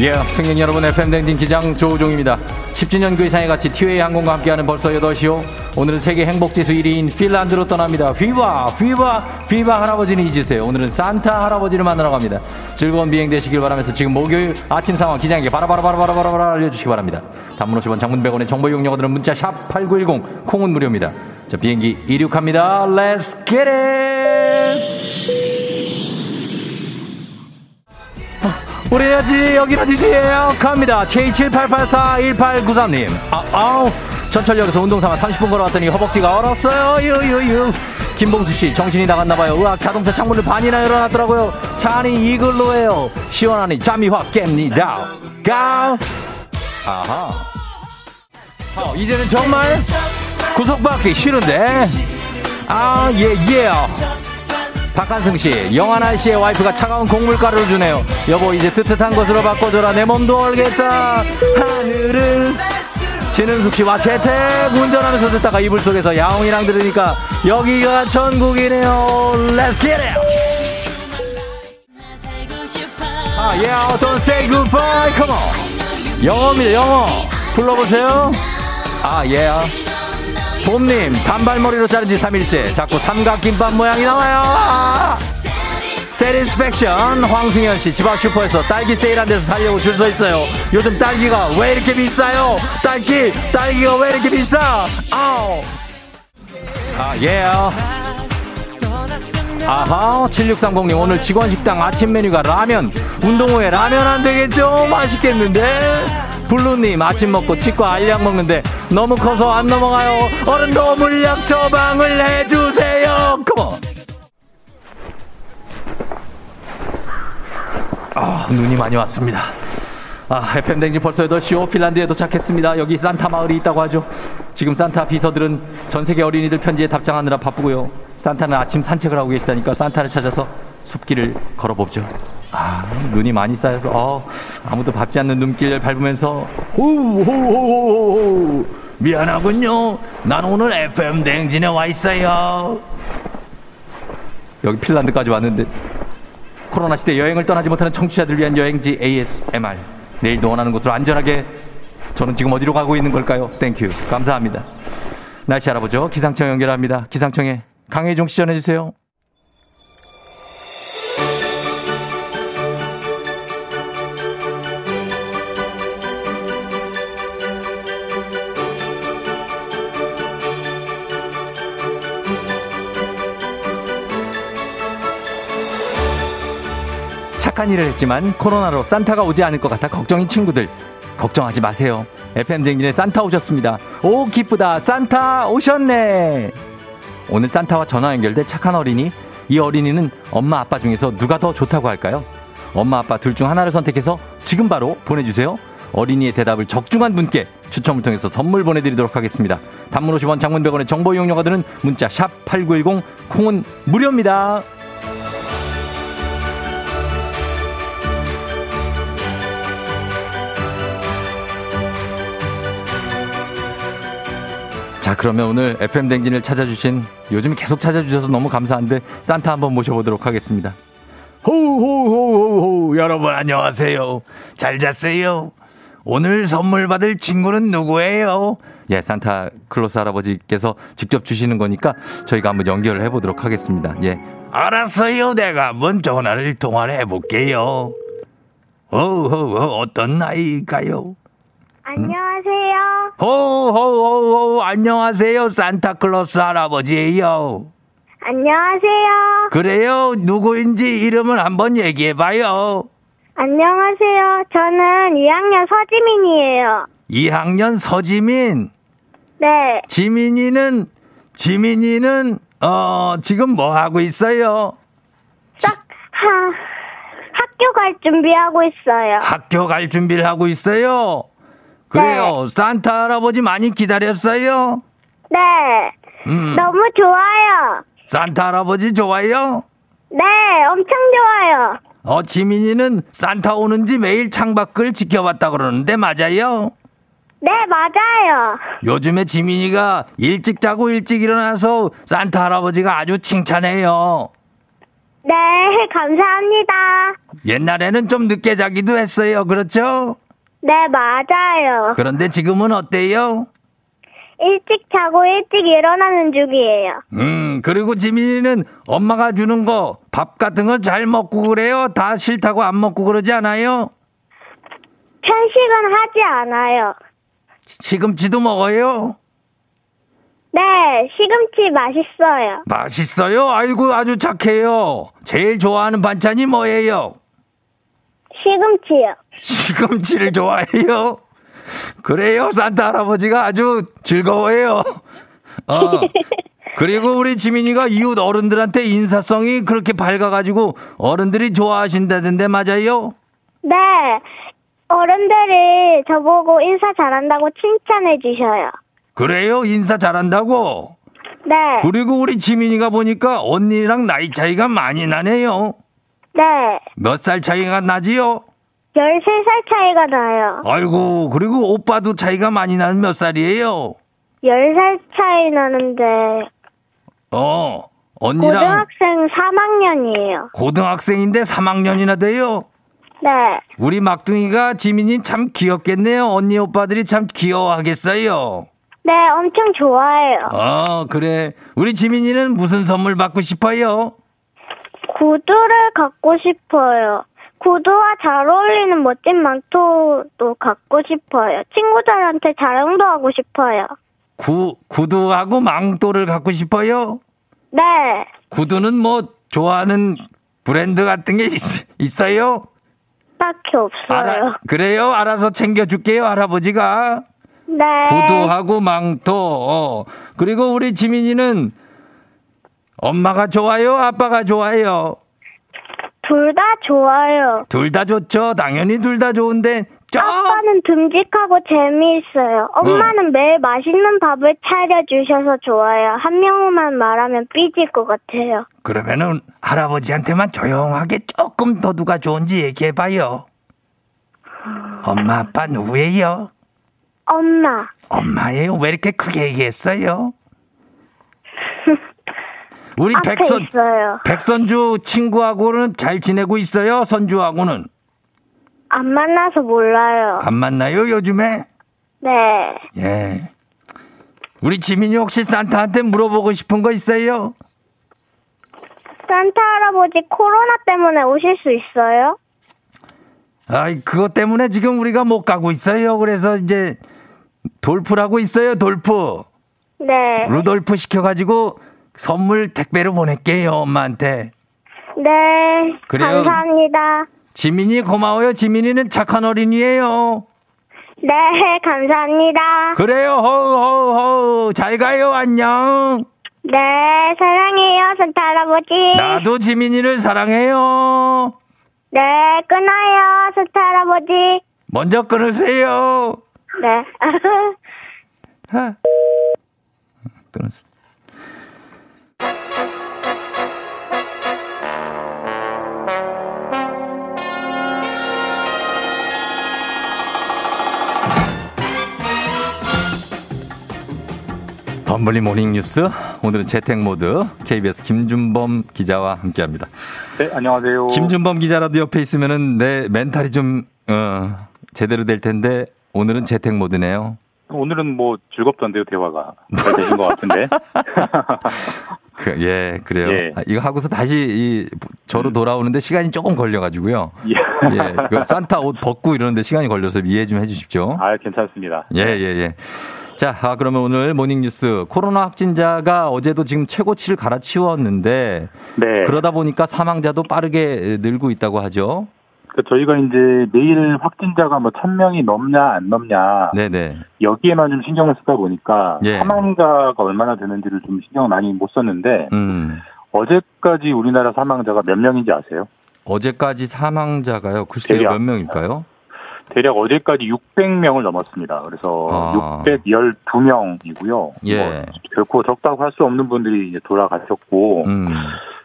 예, 승객 여러분, FM댕진 기장 조우종입니다. 10주년 그 이상의 가치 티웨이 항공과 함께하는 벌써 8시요. 오늘은 세계 행복지수 1위인 핀란드로 떠납니다. 휘바, 휘바, 휘바 할아버지는 잊으세요. 오늘은 산타 할아버지를 만나러 갑니다. 즐거운 비행 되시길 바라면서 지금 목요일 아침 상황 기장에게 바라바라바라바라바라 알려주시기 바랍니다. 단문 50원 장문 100원의 정보 이용료들은 문자 샵 8910 콩은 무료입니다. 자, 비행기 이륙합니다. Let's get it! 우리 여지 여기는 DJ예요. 갑니다. 7788418993님. 아, 아우. 전철역에서 운동삼아 30분 걸어왔더니 허벅지가 얼었어요. 유유유 김봉수씨 정신이 나갔나봐요. 으악 자동차 창문을 반이나 열어놨더라고요. 차 안이 이글로예요. 시원하니 잠이 확 깹니다. 가. 아하. 어, 이제는 정말 구속받기 싫은데. 아예예 예. 박한승 씨, 영하나 씨의 와이프가 차가운 곡물가루를 주네요. 여보, 이제 뜨뜻한 것으로 바꿔줘라. 내 몸도 얼겠다. 하늘을. 진은숙 씨, 와, 재택 운전하면서 듣다가 이불 속에서 야옹이랑 들으니까 여기가 천국이네요. Let's get it! 아, yeah, don't say goodbye. Come on. 영어입니다, 영어. 불러보세요. 아, yeah. 봄님 단발머리로 자른 지 3일째. 자꾸 삼각김밥 모양이 나와요. 세리스팩션 황승현 씨 집 앞 슈퍼에서 딸기 세일한 데서 살려고 줄 서 있어요. 요즘 딸기가 왜 이렇게 비싸요? 딸기 딸기가 왜 이렇게 비싸? 아우 아 예. 아하 7630님 오늘 직원식당 아침 메뉴가 라면 운동 후에 라면 안 되겠죠? 맛있겠는데 블루님 아침 먹고 치과 알약 먹는데 너무 커서 안 넘어가요 어른도 물약 처방을 해주세요 컴온 아 눈이 많이 왔습니다 아, FM댕진 벌써 8시 핀란드에 도착했습니다. 여기 산타 마을이 있다고 하죠. 지금 산타 비서들은 전 세계 어린이들 편지에 답장하느라 바쁘고요. 산타는 아침 산책을 하고 계시다니까 산타를 찾아서 숲길을 걸어보죠. 아, 눈이 많이 쌓여서 어, 아무도 밟지 않는 눈길을 밟으면서 호호호호 미안하군요. 난 오늘 FM 댕진에 와 있어요. 여기 핀란드까지 왔는데 코로나 시대 여행을 떠나지 못하는 청취자들 위한 여행지 ASMR. 내일도 원하는 곳으로 안전하게 저는 지금 어디로 가고 있는 걸까요? thank you. 감사합니다. 날씨 알아보죠. 기상청 연결합니다. 기상청에 강혜종 씨 전해주세요. 착한 일을 했지만 코로나로 산타가 오지 않을 것 같아 걱정인 친구들 걱정하지 마세요. FM 댕진에 산타 오셨습니다. 오 기쁘다 산타 오셨네. 오늘 산타와 전화 연결돼 착한 어린이 이 어린이는 엄마 아빠 중에서 누가 더 좋다고 할까요? 엄마 아빠 둘 중 하나를 선택해서 지금 바로 보내주세요. 어린이의 대답을 적중한 분께 추첨을 통해서 선물 보내드리도록 하겠습니다. 단문 50원 장문 100원의 정보 이용료가 드는 문자 샵 8910 콩은 무료입니다. 자, 그러면 오늘 FM 댕진을 찾아주신 요즘 계속 찾아주셔서 너무 감사한데 산타 한번 모셔보도록 하겠습니다. 호호호호호 여러분 안녕하세요. 잘 잤어요? 오늘 선물 받을 친구는 누구예요? 예, 산타 클로스 할아버지께서 직접 주시는 거니까 저희가 한번 연결을 해보도록 하겠습니다. 예. 알았어요. 내가 한번 전화를 통화를 해볼게요. 어허, 어떤 나이일까요? 안녕 하세요. 호호호호 안녕하세요 산타클로스 할아버지예요. 안녕하세요. 그래요 누구인지 이름을 한번 얘기해봐요. 안녕하세요. 저는 2학년 서지민이에요. 2학년 서지민. 네. 지민이는 지민이는 어 지금 뭐 하고 있어요? 하, 학교 갈 준비하고 있어요. 학교 갈 준비를 하고 있어요. 그래요. 산타 할아버지 많이 기다렸어요. 네. 음. 너무 좋아요. 산타 할아버지 좋아요? 네, 엄청 좋아요. 어, 지민이는 산타 오는지 매일 창밖을 지켜봤다 그러는데 맞아요? 네, 맞아요. 요즘에 지민이가 일찍 자고 일찍 일어나서 산타 할아버지가 아주 칭찬해요. 네, 감사합니다. 옛날에는 좀 늦게 자기도 했어요. 그렇죠? 네, 맞아요. 그런데 지금은 어때요? 일찍 자고 일찍 일어나는 중이에요. 음, 그리고 지민이는 엄마가 주는 거, 밥 같은 거 잘 먹고 그래요? 다 싫다고 안 먹고 그러지 않아요? 편식은 하지 않아요. 시금치도 먹어요? 네, 시금치 맛있어요. 맛있어요? 아이고, 아주 착해요. 제일 좋아하는 반찬이 뭐예요? 시금치요. 시금치를 좋아해요? 그래요, 산타 할아버지가 아주 즐거워해요. 어. 그리고 우리 지민이가 이웃 어른들한테 인사성이 그렇게 밝아가지고 어른들이 좋아하신다던데 맞아요? 네, 어른들이 저보고 인사 잘한다고 칭찬해 주셔요. 그래요? 인사 잘한다고? 네, 그리고 우리 지민이가 보니까 언니랑 나이 차이가 많이 나네요. 네, 몇 살 차이가 나지요? 13살 차이가 나요. 아이고, 그리고 오빠도 차이가 많이 나는 몇 살이에요? 10살 차이 나는데, 어, 언니랑 고등학생 3학년이에요. 고등학생인데 3학년이나 돼요? 네, 우리 막둥이가 지민이 참 귀엽겠네요. 언니 오빠들이 참 귀여워하겠어요. 네, 엄청 좋아해요. 어, 그래. 우리 지민이는 무슨 선물 받고 싶어요? 구두를 갖고 싶어요. 구두와 잘 어울리는 멋진 망토도 갖고 싶어요. 친구들한테 자랑도 하고 싶어요. 구, 구두하고 망토를 갖고 싶어요? 네, 구두는 뭐 좋아하는 브랜드 같은 게 있, 어요 딱히 없어요. 알아, 그래요? 알아서 챙겨줄게요, 할아버지가. 네. 구두하고 망토. 어. 그리고 우리 지민이는 엄마가 좋아요? 아빠가 좋아요? 둘 다 좋아요. 둘 다 좋죠. 당연히 둘 다 좋은데 좀 아빠는 듬직하고 재미있어요. 엄마는 매일 맛있는 밥을 차려주셔서 좋아요. 한 명만 말하면 삐질 것 같아요. 그러면은 할아버지한테만 조용하게 조금 더 누가 좋은지 얘기해봐요. 엄마 아빠 누구예요? 엄마. 엄마예요. 왜 이렇게 크게 얘기했어요? 우리 백선 있어요. 백선주 친구하고는 잘 지내고 있어요. 선주하고는 안 만나서 몰라요. 안 만나요 요즘에? 네. 예. 우리 지민이 혹시 산타한테 물어보고 싶은 거 있어요? 산타 할아버지 코로나 때문에 오실 수 있어요? 아이 그것 때문에 지금 우리가 못 가고 있어요. 그래서 이제 돌프라고 있어요. 돌프. 네. 루돌프 시켜가지고 선물 택배로 보낼게요 엄마한테. 네. 그래요. 감사합니다. 지민이 고마워요. 지민이는 착한 어린이에요. 네, 감사합니다. 그래요. 허우 허우 허우 잘 가요. 안녕. 네, 사랑해요, 산타 할아버지. 나도 지민이를 사랑해요. 네, 끊어요, 산타 할아버지. 먼저 끊으세요. 네. 끊었어. 덤블리 morning 뉴스 오늘은 재택 모드 KBS 김준범 기자와 함께합니다. 네, 안녕하세요. 김준범 기자라도 옆에 있으면은 내 mental이 좀 어, 제대로 될 텐데 오늘은 재택 모드네요. 오늘은 뭐 즐겁던데요, 대화가. 잘 되신 것 같은데. 그, 예, 그래요. 예. 아, 이거 하고서 다시 이 저로 돌아오는데 시간이 조금 걸려가지고요. 예. 예, 그 산타 옷 벗고 이러는데 시간이 걸려서 이해 좀 해주십시오. 아, 괜찮습니다. 예, 예, 예. 자, 아, 그러면 오늘 모닝뉴스 코로나 확진자가 어제도 지금 최고치를 갈아치웠는데 네. 그러다 보니까 사망자도 빠르게 늘고 있다고 하죠. 그 저희가 이제 매일 확진자가 뭐 1000명이 넘냐 안 넘냐 네네. 여기에만 좀 신경을 쓰다 보니까 예. 사망자가 얼마나 되는지를 좀 신경을 많이 못 썼는데 음. 어제까지 우리나라 사망자가 몇 명인지 아세요? 어제까지 사망자가요. 글쎄요, 대략. 몇 명일까요? 대략 어제까지 600명을 넘었습니다. 그래서 아. 612명이고요. 예. 뭐 결코 적다고 할 수 없는 분들이 이제 돌아가셨고 음.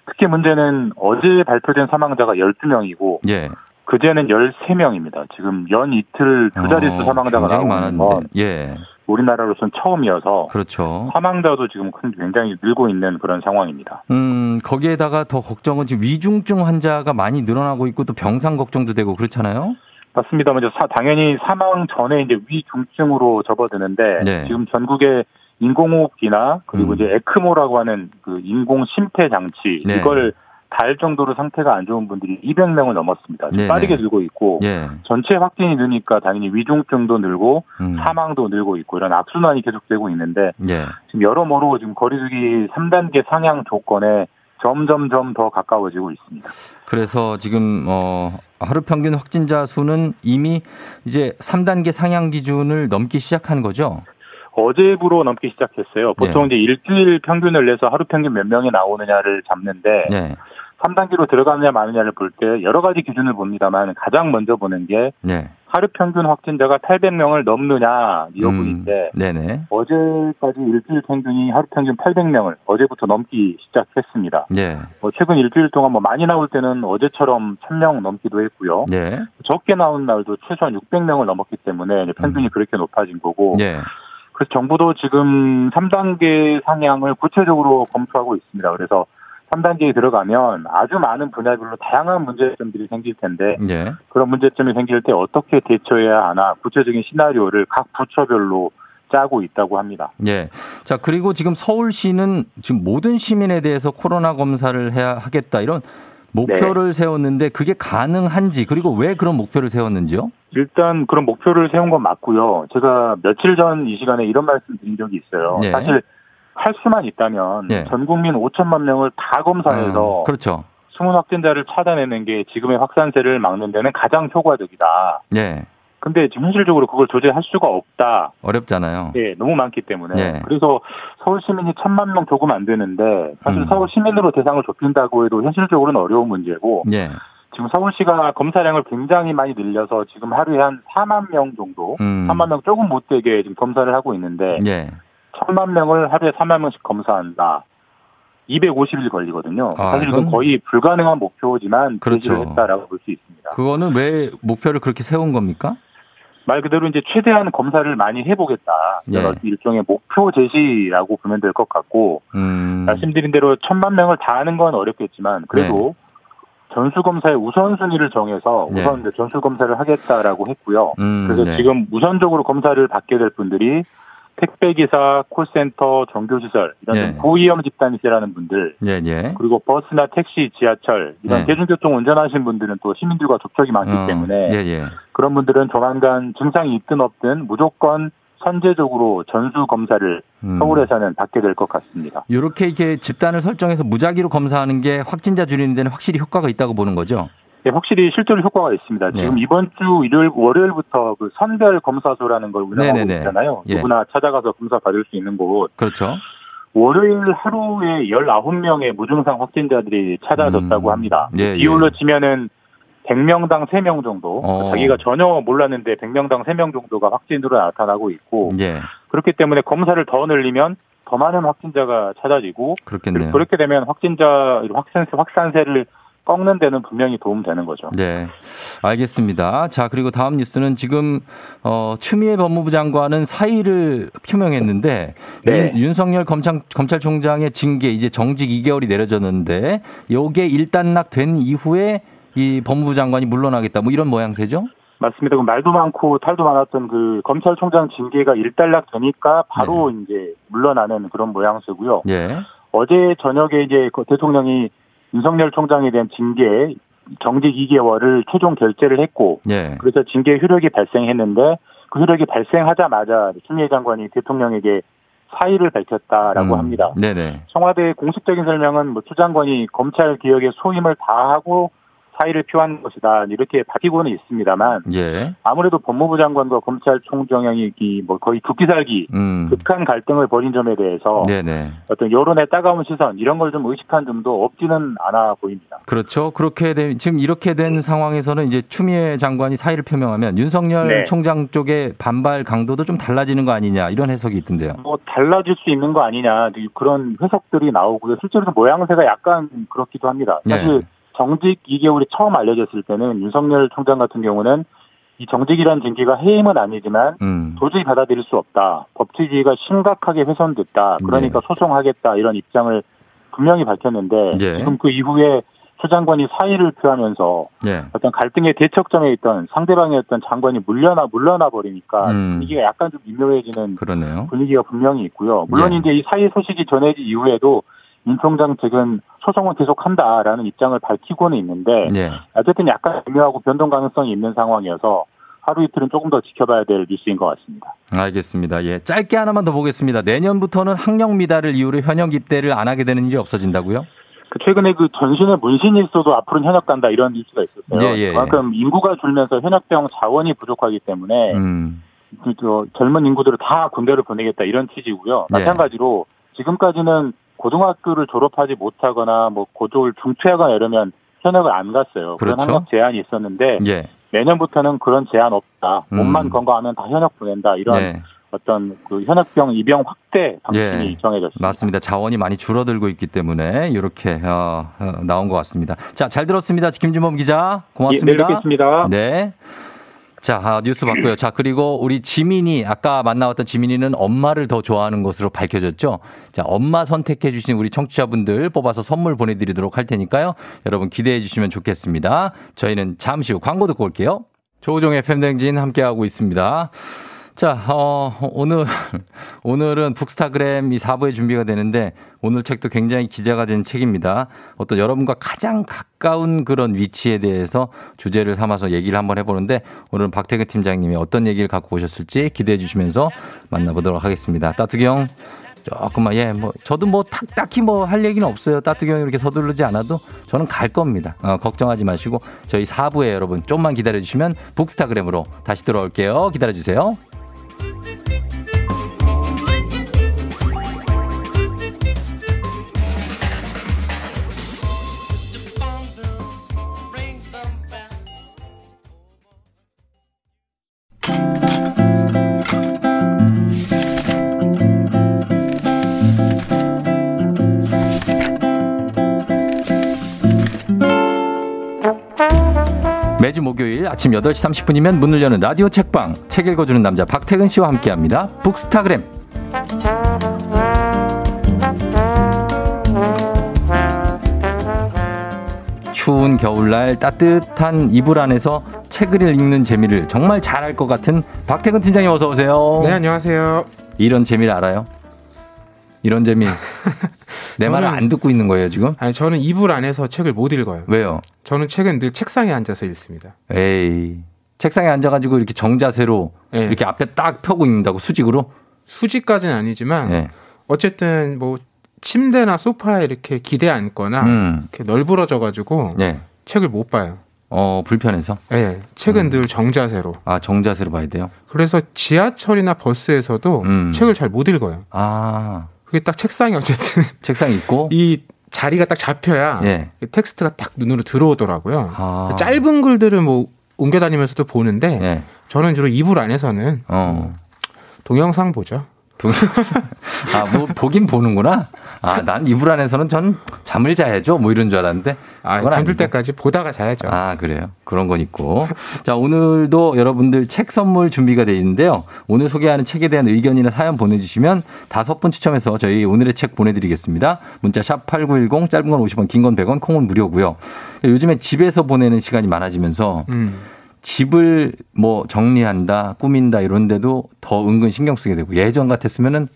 특히 문제는 어제 발표된 사망자가 12명이고 예. 그제는 13명입니다. 지금 연 이틀 두 자릿수 어, 사망자가 굉장히 나오는 많았는데. 건 예. 우리나라로서는 처음이어서 그렇죠. 사망자도 지금 큰- 굉장히 늘고 있는 그런 상황입니다. 음, 거기에다가 더 걱정은 지금 위중증 환자가 많이 늘어나고 있고 또 병상 걱정도 되고 그렇잖아요. 맞습니다. 먼저 사- 당연히 사망 전에 이제 위중증으로 접어드는데 네. 지금 전국에 인공호흡기나 그리고 음. 이제 에크모라고 하는 그 인공 심폐 장치 네. 이걸 달 정도로 상태가 안 좋은 분들이 200명을 넘었습니다. 네네. 빠르게 늘고 있고 예. 전체 확진이 느니까 당연히 위중증도 늘고 음. 사망도 늘고 있고 이런 악순환이 계속되고 있는데 예. 지금 여러모로 지금 거리두기 3단계 상향 조건에 점점점 더 가까워지고 있습니다. 그래서 지금 어 하루 평균 확진자 수는 이미 이제 3단계 상향 기준을 넘기 시작한 거죠. 어제부로 넘기 시작했어요. 보통 이제 일주일 평균을 내서 하루 평균 몇 명이 나오느냐를 잡는데 네. 3단계로 들어가느냐 마느냐를 볼 때 여러 가지 기준을 봅니다만 가장 먼저 보는 게 네. 하루 평균 확진자가 800명을 넘느냐 이 여부인데 음. 어제까지 일주일 평균이 하루 평균 800명을 어제부터 넘기 시작했습니다. 예. 뭐 최근 일주일 동안 뭐 많이 나올 때는 어제처럼 1000명 넘기도 했고요. 예. 적게 나온 날도 최소한 600명을 넘었기 때문에 평균이 그렇게 높아진 거고. 음. 예. 그래서 정부도 지금 3단계 상향을 구체적으로 검토하고 있습니다. 그래서 3단계에 들어가면 아주 많은 분야별로 다양한 문제점들이 생길 텐데 예. 그런 문제점이 생길 때 어떻게 대처해야 하나 구체적인 시나리오를 각 부처별로 짜고 있다고 합니다. 예. 자, 그리고 지금 서울시는 지금 모든 시민에 대해서 코로나 검사를 해야 하겠다 이런 목표를 네. 세웠는데 그게 가능한지 그리고 왜 그런 목표를 세웠는지요? 일단 그런 목표를 세운 건 맞고요. 제가 며칠 전 이 시간에 이런 말씀 드린 적이 있어요. 네. 사실 할 수만 있다면 네. 전 국민 5천만 명을 다 검사해서 어, 그렇죠. 숨은 확진자를 찾아내는 게 지금의 확산세를 막는 데는 가장 효과적이다. 예. 근데 지금 현실적으로 그걸 조제할 수가 없다. 어렵잖아요. 예, 너무 많기 때문에. 네. 그래서 서울 시민이 천만 명 조금 안 되는데 사실 음. 서울 시민으로 대상을 좁힌다고 해도 현실적으로는 어려운 문제고 예. 지금 서울시가 검사량을 굉장히 많이 늘려서 지금 하루에 한 4만 명 정도, 음. 3만 명 조금 못 되게 지금 검사를 하고 있는데 예. 1천만 명을 하루에 3만 명씩 검사한다. 250일 걸리거든요. 아, 사실 이건 거의 불가능한 목표지만 그렇죠. 했다라고 볼 수 있습니다. 그거는 왜 목표를 그렇게 세운 겁니까? 말 그대로 이제 최대한 검사를 많이 해보겠다. 예. 일종의 목표 제시라고 보면 될 것 같고 음. 말씀드린 대로 천만 명을 다 하는 건 어렵겠지만 그래도 전수검사의 우선순위를 정해서 네. 우선 이제 전수검사를 하겠다라고 했고요. 음, 그래서 네. 지금 우선적으로 검사를 받게 될 분들이 택배기사, 콜센터, 종교시설 이런 예. 좀 고위험 집단이라는 분들 예, 예. 그리고 버스나 택시, 지하철 이런 네. 대중교통 운전하시는 분들은 또 시민들과 접촉이 많기 어, 때문에 예, 예. 그런 분들은 조만간 증상이 있든 없든 무조건 선제적으로 전수 검사를 음. 서울에서는 받게 될 것 같습니다. 이렇게 이렇게 집단을 설정해서 무작위로 검사하는 게 확진자 줄이는 데는 확실히 효과가 있다고 보는 거죠. 네, 확실히 실제로 효과가 있습니다. 네. 지금 이번 주 일요일, 월요일부터 그 선별 검사소라는 걸 운영하고 네네네. 있잖아요. 예. 누구나 찾아가서 검사 받을 수 있는 곳. 그렇죠. 월요일 하루에 19명의 무증상 확진자들이 찾아졌다고 음. 합니다. 예, 비율로 예. 치면은 100명당 3명 정도. 어. 자기가 전혀 몰랐는데 100명당 3명 정도가 확진으로 나타나고 있고 예. 그렇기 때문에 검사를 더 늘리면 더 많은 확진자가 찾아지고 그렇겠네요. 그렇게 되면 확진자 확산세 확산세를 꺾는 데는 분명히 도움되는 거죠. 네. 알겠습니다. 자, 그리고 다음 뉴스는 지금, 어, 추미애 법무부 장관은 사의를 표명했는데, 네. 윤, 윤석열 검찰, 검찰총장의 징계 이제 정직 2개월이 내려졌는데, 요게 일단락 된 이후에 이 법무부 장관이 물러나겠다. 뭐 이런 모양새죠? 맞습니다. 그 말도 많고 탈도 많았던 그 검찰총장 징계가 일단락 되니까 바로 이제 물러나는 그런 모양새고요. 예. 어제 저녁에 이제 그 대통령이 윤석열 총장에 대한 징계 정직 2개월을 최종 결재를 했고 예. 그래서 징계 효력이 발생했는데 그 효력이 발생하자마자 추미애 장관이 대통령에게 사의를 밝혔다라고 음, 합니다. 네네. 청와대의 공식적인 설명은 뭐추 장관이 검찰 개혁에 소임을 다하고 사의를 표한 것이다 이렇게 밝히고는 있습니다만 예. 아무래도 법무부 장관과 검찰총장이 이뭐 거의 죽기살기 음. 극한 갈등을 벌인 점에 대해서 네네. 어떤 여론의 따가운 시선 이런 걸 좀 의식한 점도 없지는 않아 보입니다. 그렇죠. 그렇게 된, 지금 이렇게 된 상황에서는 이제 추미애 장관이 사의를 표명하면 윤석열 네. 총장 쪽의 반발 강도도 좀 달라지는 거 아니냐 이런 해석이 있던데요. 뭐 달라질 수 있는 거 아니냐 그런 해석들이 나오고요. 실제로 모양새가 약간 그렇기도 합니다. 사실 네. 정직 2개월이 처음 알려졌을 때는 윤석열 총장 같은 경우는 이 정직이라는 징계가 해임은 아니지만 음. 도저히 받아들일 수 없다. 법치주의가 심각하게 훼손됐다. 그러니까 네. 소송하겠다 이런 입장을 분명히 밝혔는데 예. 지금 그 이후에 추 장관이 사의를 표하면서 예. 어떤 갈등의 대척점에 있던 상대방의 어떤 장관이 물러나 물러나 버리니까 음. 분위기가 약간 좀 미묘해지는 그러네요. 분위기가 분명히 있고요. 물론 예. 이제 이 사의 소식이 전해진 이후에도 윤 총장 측은 소송은 계속한다라는 입장을 밝히고는 있는데 예. 어쨌든 약간 미묘하고 변동 가능성이 있는 상황이어서 하루 이틀은 조금 더 지켜봐야 될 뉴스인 것 같습니다. 알겠습니다. 예. 짧게 하나만 더 보겠습니다. 내년부터는 학력 미달을 이유로 현역 입대를 안 하게 되는 일이 없어진다고요? 그 최근에 그 전신에 문신이 있어도 앞으로는 현역 간다 이런 뉴스가 있었어요. 예, 예. 그만큼 인구가 줄면서 현역병 자원이 부족하기 때문에 음. 그, 저, 젊은 인구들을 다 군대를 보내겠다 이런 취지고요. 예. 마찬가지로 지금까지는 고등학교를 졸업하지 못하거나 뭐 고졸 중퇴하거나 이러면 현역을 안 갔어요. 그런 그렇죠. 학력 제한이 있었는데 예. 내년부터는 그런 제한 없다. 음. 몸만 건강하면 다 현역 보낸다. 이런 예. 어떤 그 현역병 입영 확대 방침이 예. 정해졌습니다. 맞습니다. 자원이 많이 줄어들고 있기 때문에 이렇게 어, 어, 나온 것 같습니다. 자, 잘 들었습니다. 김준범 기자. 고맙습니다. 예, 내일 뵙겠습니다. 네. 자, 아, 뉴스 봤고요. 자, 그리고 우리 지민이 아까 만나왔던 지민이는 엄마를 더 좋아하는 것으로 밝혀졌죠. 자, 엄마 선택해 주신 우리 청취자분들 뽑아서 선물 보내 드리도록 할 테니까요. 여러분 기대해 주시면 좋겠습니다. 저희는 잠시 후 광고 듣고 올게요. 조우종 FM 댕진 함께하고 있습니다. 자, 어, 오늘, 오늘은 북스타그램 이 4부에 준비가 되는데 오늘 책도 굉장히 기자가 된 책입니다. 어떤 여러분과 가장 가까운 그런 위치에 대해서 주제를 삼아서 얘기를 한번 해보는데 오늘은 박태근 팀장님이 어떤 얘기를 갖고 오셨을지 기대해 주시면서 만나보도록 하겠습니다. 따뚜기 형. 조금만, 예, 뭐, 저도 뭐, 딱, 딱히 뭐 할 얘기는 없어요. 형이 이렇게 서두르지 않아도 저는 갈 겁니다. 어, 걱정하지 마시고 저희 4부에 여러분 좀만 기다려주시면 북스타그램으로 다시 들어올게요. 기다려주세요. Thank you. 매주 목요일 아침 8시 30분이면 문을 여는 라디오 책방 책 읽어주는 남자 박태근 씨와 함께합니다. 북스타그램. 추운 겨울날 따뜻한 이불 안에서 책을 읽는 재미를 정말 잘할 것 같은 박태근 팀장님 어서 오세요. 네, 안녕하세요. 이런 재미를 알아요? 이런 재미. 내 말을 안 듣고 있는 거예요, 지금? 아니, 저는 이불 안에서 책을 못 읽어요. 왜요? 저는 책은 늘 책상에 앉아서 읽습니다. 에이. 책상에 앉아가지고 이렇게 정자세로 네. 이렇게 앞에 딱 펴고 읽는다고 수직으로? 수직까지는 아니지만 네. 어쨌든 뭐 침대나 소파에 이렇게 기대 앉거나 음. 이렇게 널브러져 가지고 네. 책을 못 봐요. 어, 불편해서? 네, 책은 늘 정자세로. 아, 정자세로 봐야 돼요? 그래서 지하철이나 버스에서도 음. 책을 잘 못 읽어요. 아, 그게 딱 책상이 어쨌든 책상 있고? 이 자리가 딱 잡혀야 예. 텍스트가 딱 눈으로 들어오더라고요. 아. 짧은 글들은 뭐 옮겨 다니면서도 보는데 예. 저는 주로 이불 안에서는 어. 동영상 보죠. 아, 뭐, 보긴 보는구나? 아, 난 이불 안에서는 전 잠을 자야죠? 뭐 이런 줄 알았는데. 아, 잠들 아니고. 때까지 보다가 자야죠. 아, 그래요? 그런 건 있고. 자, 오늘도 여러분들 책 선물 준비가 되어 있는데요. 오늘 소개하는 책에 대한 의견이나 사연 보내주시면 다섯 분 추첨해서 저희 오늘의 책 보내드리겠습니다. 문자 샵 8910, 짧은 건 50원, 긴 건 100원, 콩은 무료고요. 요즘에 집에서 보내는 시간이 많아지면서 음. 집을 뭐 정리한다, 꾸민다 이런데도 더 은근 신경 쓰게 되고 예전 같았으면은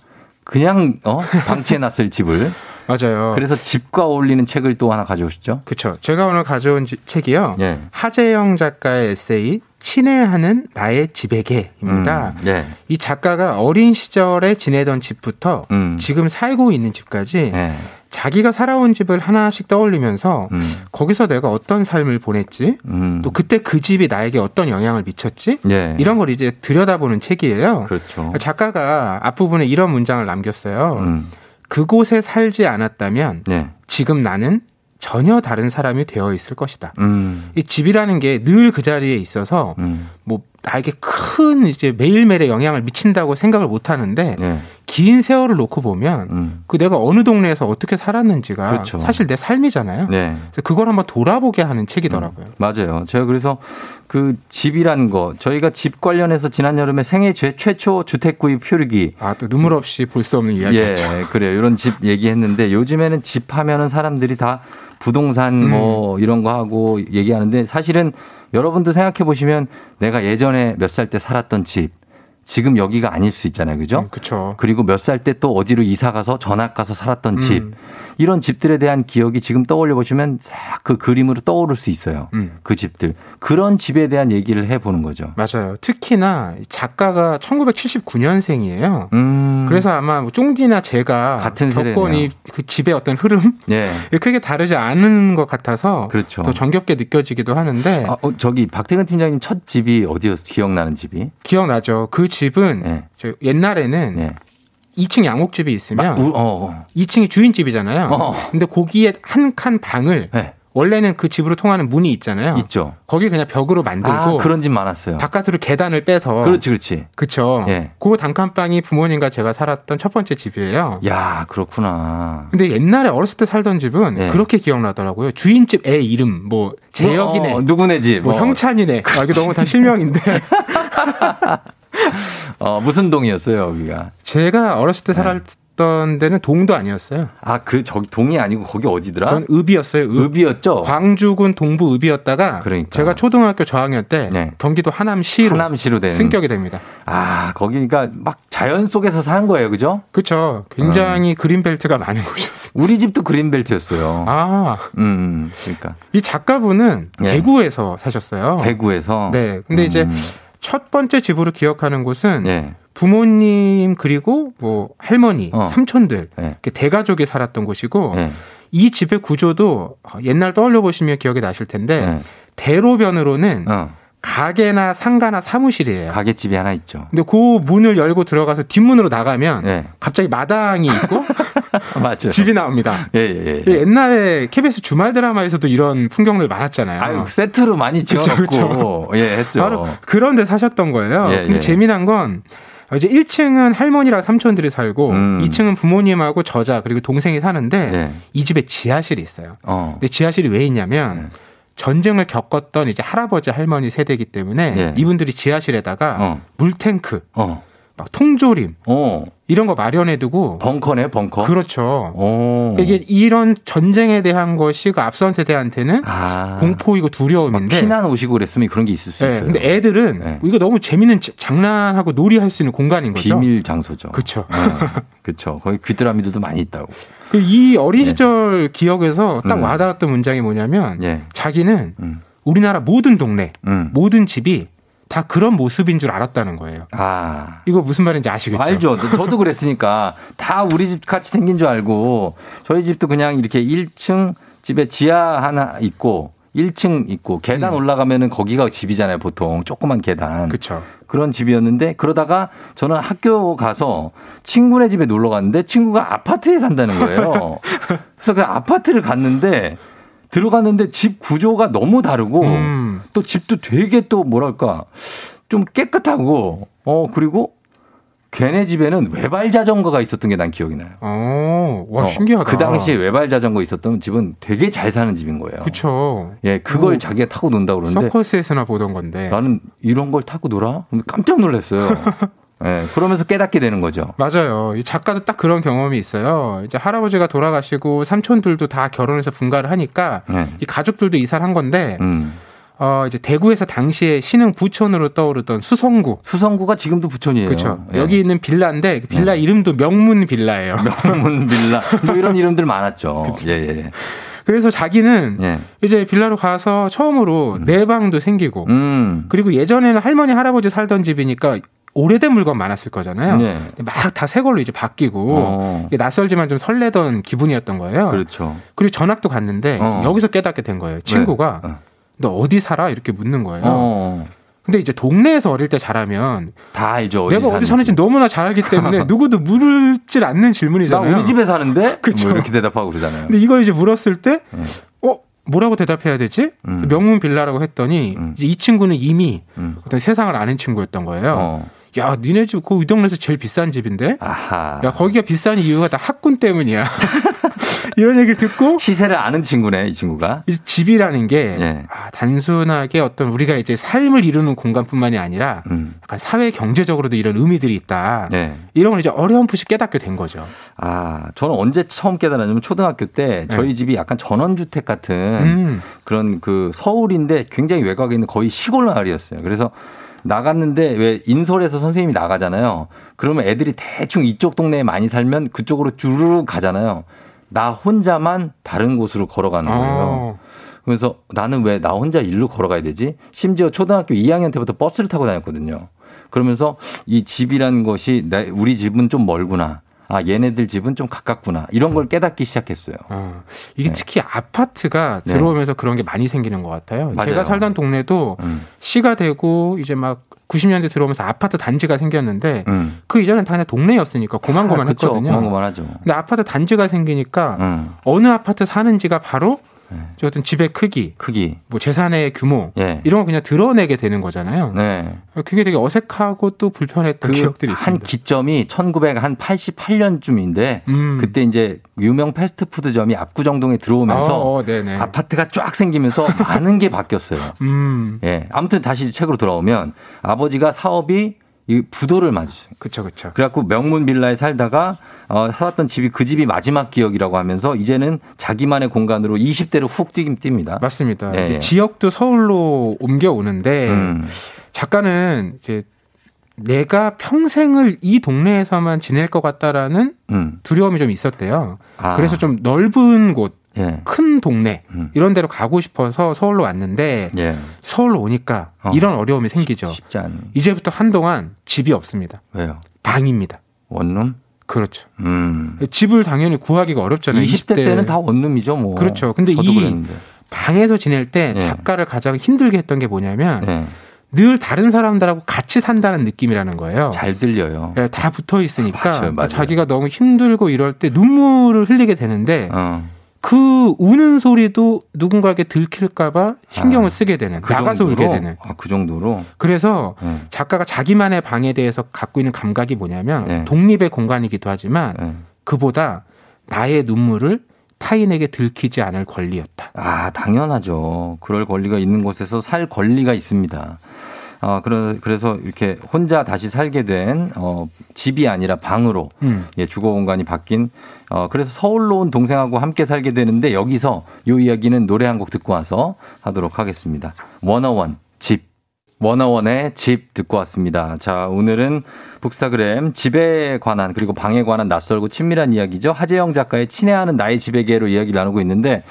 그냥 어 방치해 놨을 집을 맞아요. 그래서 집과 어울리는 책을 또 하나 가져오셨죠? 그렇죠. 제가 오늘 가져온 지- 책이요. 예. 하재영 작가의 에세이 친애하는 나의 집에게입니다. 음, 네. 이 작가가 어린 시절에 지내던 집부터 음. 지금 살고 있는 집까지 네. 자기가 살아온 집을 하나씩 떠올리면서 음. 거기서 내가 어떤 삶을 보냈지, 음. 또 그때 그 집이 나에게 어떤 영향을 미쳤지, 예. 이런 걸 이제 들여다보는 책이에요. 그렇죠. 작가가 앞부분에 이런 문장을 남겼어요. 음. 그곳에 살지 않았다면 네. 지금 나는 전혀 다른 사람이 되어 있을 것이다. 음. 이 집이라는 게 늘 그 자리에 있어서 음. 뭐 나에게 큰 이제 매일매일의 영향을 미친다고 생각을 못 하는데 네. 긴 세월을 놓고 보면 음. 그 내가 어느 동네에서 어떻게 살았는지가 그렇죠. 사실 내 삶이잖아요. 네. 그래서 그걸 한번 돌아보게 하는 책이더라고요. 맞아요. 제가 그래서 그 집이란 거 저희가 집 관련해서 지난 여름에 생애 최, 최초 주택 구입 표류기 아또 눈물 없이 볼 수 없는 이야기였죠. 예, 그래요. 이런 집 얘기했는데 요즘에는 집 하면은 사람들이 다 부동산 음. 뭐 이런 거 하고 얘기하는데 사실은 여러분도 생각해 보시면 내가 예전에 몇 살 때 살았던 집 지금 여기가 아닐 수 있잖아요. 그죠? 그렇죠. 그리고 몇 살 때 또 어디로 이사 가서 전학 가서 살았던 집. 음. 이런 집들에 대한 기억이 지금 떠올려 보시면 싹 그 그림으로 떠오를 수 있어요. 음. 그 집들. 그런 집에 대한 얘기를 해 보는 거죠. 맞아요. 특히나 이 작가가 1979년생이에요. 음. 그래서 아마 뭐 쫑디나 제가 같은 겪은 세대네요. 이그 집의 어떤 흐름 예. 크게 다르지 않은 것 같아서 그렇죠. 더 정겹게 느껴지기도 하는데 아, 어, 저기 박태근 팀장님 첫 집이 어디였어? 기억나는 집이? 기억나죠. 그 집은 예. 저 옛날에는 네. 2층 양옥집이 있으면 우- 어, 어. 2층이 주인집이잖아요. 어. 근데 거기에 한 칸 방을 네. 원래는 그 집으로 통하는 문이 있잖아요. 있죠. 거기 그냥 벽으로 만들고 아, 그런 집 많았어요. 바깥으로 계단을 빼서 그렇지, 그렇지. 그쵸. 예. 그 단칸방이 부모님과 제가 살았던 첫 번째 집이에요. 야, 그렇구나. 근데 옛날에 어렸을 때 살던 집은 예. 그렇게 기억나더라고요. 주인집 애 이름, 뭐, 재혁이네, 어, 누구네 집? 뭐, 어. 형찬이네. 아, 이게 너무 다 실명인데. 어, 무슨 동이었어요, 여기가? 제가 어렸을 때 네. 살았던 데는 동도 아니었어요. 아, 그, 저기, 동이 아니고 거기 어디더라? 전 읍이었어요. 읍. 읍이었죠? 광주군 동부 읍이었다가 그러니까. 제가 초등학교 저학년 때 네. 경기도 하남시로 하남시로 되는. 승격이 됩니다. 아, 거기가 막 자연 속에서 사는 거예요, 그죠? 그렇죠. 굉장히 그린벨트가 많은 곳이었어요. 우리 집도 그린벨트였어요. 아, 음, 그러니까. 이 작가분은 예. 대구에서 사셨어요. 대구에서. 네. 근데 이제 음, 첫 번째 집으로 기억하는 곳은 예. 부모님 그리고 뭐 할머니, 어. 삼촌들 예. 이렇게 대가족이 살았던 곳이고 예. 이 집의 구조도 옛날 떠올려 보시면 기억이 나실 텐데 예. 대로변으로는 어, 가게나 상가나 사무실이에요. 가게집이 하나 있죠. 근데 그 문을 열고 들어가서 뒷문으로 나가면 예. 갑자기 마당이 있고 맞죠. 집이 나옵니다. 예, 예, 예. 옛날에 KBS 주말 드라마에서도 이런 풍경들 많았잖아요. 아유, 세트로 많이 지어놓고, 예, 했죠. 바로 그런 데 사셨던 거예요. 예, 근데 예. 재미난 건 이제 1층은 할머니랑 삼촌들이 살고 음. 2층은 부모님하고 저자 그리고 동생이 사는데 예. 이 집에 지하실이 있어요. 어. 근데 지하실이 왜 있냐면 네. 전쟁을 겪었던 이제 할아버지 할머니 세대이기 때문에 예. 이분들이 지하실에다가 어. 물탱크, 어. 막 통조림 어. 이런 거 마련해두고 벙커네, 벙커. 그렇죠. 어. 그러니까 이게 이런 전쟁에 대한 것이 그 앞선 세대한테는 아. 공포이고 두려움인데 피난 오시고 그랬으면 그런 게 있을 수 네, 있어요. 근데 애들은 네. 이거 너무 재밌는 자- 장난하고 놀이할 수 있는 공간인 거죠. 비밀 장소죠. 그렇죠. 그렇죠. 거기 귀뚜라미들도 많이 있다고. 그이 어린 시절 기억에서 딱 음. 와닿았던 문장이 뭐냐면 예. 자기는 음. 우리나라 모든 동네, 음. 모든 집이 다 그런 모습인 줄 알았다는 거예요. 아. 이거 무슨 말인지 아시겠죠? 알죠. 저도 그랬으니까 다 우리 집 같이 생긴 줄 알고 저희 집도 그냥 이렇게 1층 집에 지하 하나 있고 1층 있고 계단 올라가면은 거기가 집이잖아요. 보통 조그만 계단. 음. 그렇죠. 그런 집이었는데 그러다가 저는 학교 가서 친구네 집에 놀러 갔는데 친구가 아파트에 산다는 거예요. 그래서 그 아파트를 갔는데 들어갔는데 집 구조가 너무 다르고 음. 또 집도 되게 또 뭐랄까 좀 깨끗하고 어 그리고 걔네 집에는 외발 자전거가 있었던 게 난 기억이 나요. 어, 와 어, 신기하다. 그 당시에 외발 자전거 있었던 집은 되게 잘 사는 집인 거예요. 그렇죠. 예, 그걸 오. 자기가 타고 논다 고 그러는데 서커스에서나 보던 건데. 나는 이런 걸 타고 놀아? 깜짝 놀랐어요. 예, 그러면서 깨닫게 되는 거죠. 맞아요. 이 작가도 딱 그런 경험이 있어요. 이제 할아버지가 돌아가시고 삼촌들도 다 결혼해서 분가를 하니까 네. 이 가족들도 이사를 한 건데 음. 어 이제 대구에서 당시에 신흥 부촌으로 떠오르던 수성구. 수성구가 지금도 부촌이에요. 그렇죠. 예. 여기 있는 빌라인데 그 빌라 이름도 명문 빌라예요. 명문 빌라 뭐 이런 이름들 많았죠. 예, 예. 그래서 자기는 예. 이제 빌라로 가서 처음으로 내 방도 생기고 음. 그리고 예전에는 할머니 할아버지 살던 집이니까 오래된 물건 많았을 거잖아요. 네. 막다 새 걸로 이제 바뀌고 어. 낯설지만 좀 설레던 기분이었던 거예요. 그렇죠. 그리고 전학도 갔는데 어. 여기서 깨닫게 된 거예요. 친구가 어. 너 어디 살아? 이렇게 묻는 거예요. 어. 근데 이제 동네에서 어릴 때 자라면 다 알죠. 내가 어디 사는지 너무나 잘 알기 때문에 누구도 물질 않는 나 질문이잖아요. 우리 집에 사는데 그쵸. 뭐 이렇게 대답하고 그러잖아요. 근데 이걸 이제 물었을 때, 어, 뭐라고 대답해야 되지? 음. 명문 빌라라고 했더니, 음. 이제 이 친구는 이미 음. 어떤 세상을 아는 친구였던 거예요. 어. 야, 니네 집, 그이 동네에서 제일 비싼 집인데? 아하. 야, 거기가 비싼 이유가 다 학군 때문이야. 이런 얘기를 듣고, 시세를 아는 친구네, 이 친구가. 이 집이라는 게, 예. 아, 단순하게 어떤 우리가 이제 삶을 이루는 공간뿐만이 아니라, 음. 약간 사회 경제적으로도 이런 의미들이 있다. 예. 이런 걸 이제 어렴풋이 깨닫게 된 거죠. 아, 저는 언제 처음 깨달았냐면 초등학교 때 저희 네. 집이 약간 전원주택 같은 음. 그런 그 서울인데 굉장히 외곽에 있는 거의 시골 마을이었어요. 그래서 나갔는데 왜 인솔에서 선생님이 나가잖아요. 그러면 애들이 대충 이쪽 동네에 많이 살면 그쪽으로 주르륵 가잖아요. 나 혼자만 다른 곳으로 걸어가는 거예요. 어. 그래서 나는 왜 나 혼자 일로 걸어가야 되지? 심지어 초등학교 2학년 때부터 버스를 타고 다녔거든요. 그러면서 이 집이라는 것이 내- 우리 집은 좀 멀구나. 아, 얘네들 집은 좀 가깝구나. 이런 걸 깨닫기 시작했어요. 어, 이게 특히 아파트가 네. 들어오면서 그런 게 많이 생기는 것 같아요. 맞아요. 제가 살던 동네도 음. 시가 되고 이제 막 90년대 들어오면서 아파트 단지가 생겼는데 음. 그 이전엔 다 그냥 동네였으니까 고만고만 아, 그쵸. 했거든요. 고만고만하죠. 근데 아파트 단지가 생기니까 음. 어느 아파트 사는지가 바로 네. 저 어떤 집의 크기, 크기. 뭐 재산의 규모 예. 이런 걸 그냥 드러내게 되는 거잖아요. 네. 그게 되게 어색하고 또 불편했던 기억들이 그한 있습니다. 기점이 1988년쯤인데 음. 그때 이제 유명 패스트푸드점이 압구정동에 들어오면서 어, 어. 아파트가 쫙 생기면서 많은 게 바뀌었어요. 음, 예. 아무튼 다시 책으로 돌아오면 아버지가 사업이 이 부도를 맞으셔요. 그쵸, 그쵸. 그래갖고 명문 빌라에 살다가 어, 살았던 집이 그 집이 마지막 기억이라고 하면서 이제는 자기만의 공간으로 20대로 훅 뛰긴 뜁니다. 맞습니다. 예. 지역도 서울로 옮겨오는데 음. 작가는 이제 내가 평생을 이 동네에서만 지낼 것 같다라는 음. 두려움이 좀 있었대요. 아. 그래서 좀 넓은 곳, 예. 큰 동네 음. 이런 데로 가고 싶어서 서울로 왔는데 예. 서울로 오니까 어. 이런 어려움이 생기죠. 쉽지 않은. 이제부터 한동안 집이 없습니다. 왜요? 방입니다. 원룸? 그렇죠. 음. 집을 당연히 구하기가 어렵잖아요. 20대 때는 다 원룸이죠, 뭐. 그렇죠. 근데 이 그랬는데. 방에서 지낼 때 예. 작가를 가장 힘들게 했던 게 뭐냐면 예. 늘 다른 사람들하고 같이 산다는 느낌이라는 거예요. 잘 들려요. 예, 다 붙어 있으니까 맞아요, 맞아요. 자기가 너무 힘들고 이럴 때 눈물을 흘리게 되는데 어. 그 우는 소리도 누군가에게 들킬까봐 신경을 쓰게 되는 그 나가서 정도로? 울게 되는. 아, 그 정도로? 그래서 예. 작가가 자기만의 방에 대해서 갖고 있는 감각이 뭐냐면 네. 독립의 공간이기도 하지만 예. 그보다 나의 눈물을 타인에게 들키지 않을 권리였다. 아, 당연하죠. 그럴 권리가 있는 곳에서 살 권리가 있습니다. 어, 그래, 그래서 이렇게 혼자 다시 살게 된, 어, 집이 아니라 방으로, 음. 예, 주거 공간이 바뀐, 어, 그래서 서울로 온 동생하고 함께 살게 되는데 여기서 요 이야기는 노래 한 곡 듣고 와서 하도록 하겠습니다. 원어원, 집. 원어원의 집 듣고 왔습니다. 자, 오늘은 북스타그램 집에 관한 그리고 방에 관한 낯설고 친밀한 이야기죠. 하재영 작가의 친애하는 나의 집에게로 이야기를 나누고 있는데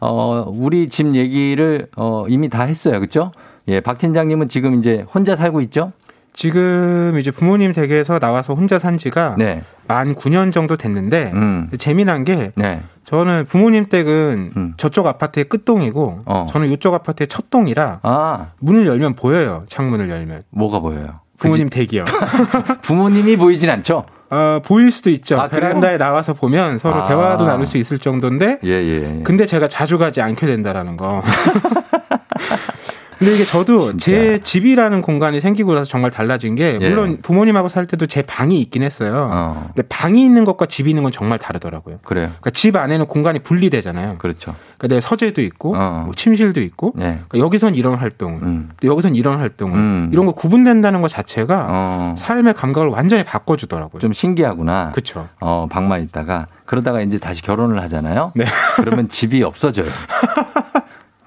어, 우리 집 얘기를 어, 이미 다 했어요. 그렇죠? 예, 박 팀장님은 지금 이제 혼자 살고 있죠? 지금 이제 부모님 댁에서 나와서 혼자 산 지가 네. 만 9년 정도 됐는데 음. 재미난 게 네. 저는 부모님 댁은 음. 저쪽 아파트의 끝동이고 어. 저는 이쪽 아파트의 첫 동이라 아, 문을 열면 보여요. 창문을 열면. 뭐가 보여요? 부모님 댁이요. 부모님이 보이진 않죠? 어, 보일 수도 있죠. 아? 베란다에 나와서 보면 서로 아. 대화도 나눌 수 있을 정도인데 예, 예. 근데 제가 자주 가지 않게 된다라는 거. 근데 이게 저도 제 집이라는 공간이 생기고 나서 정말 달라진 게 예. 물론 부모님하고 살 때도 제 방이 있긴 했어요. 어, 근데 방이 있는 것과 집이 있는 건 정말 다르더라고요. 그래요. 그러니까 집 안에는 공간이 분리되잖아요. 그렇죠. 그러니까 내 서재도 있고 어. 뭐 침실도 있고 예. 그러니까 여기선 이런 활동을 음. 또 여기선 이런 활동을 음. 이런 거 구분된다는 것 자체가 어, 삶의 감각을 완전히 바꿔주더라고요. 좀 신기하구나. 그렇죠. 어, 방만 있다가 그러다가 이제 다시 결혼을 하잖아요. 네. 그러면 집이 없어져요.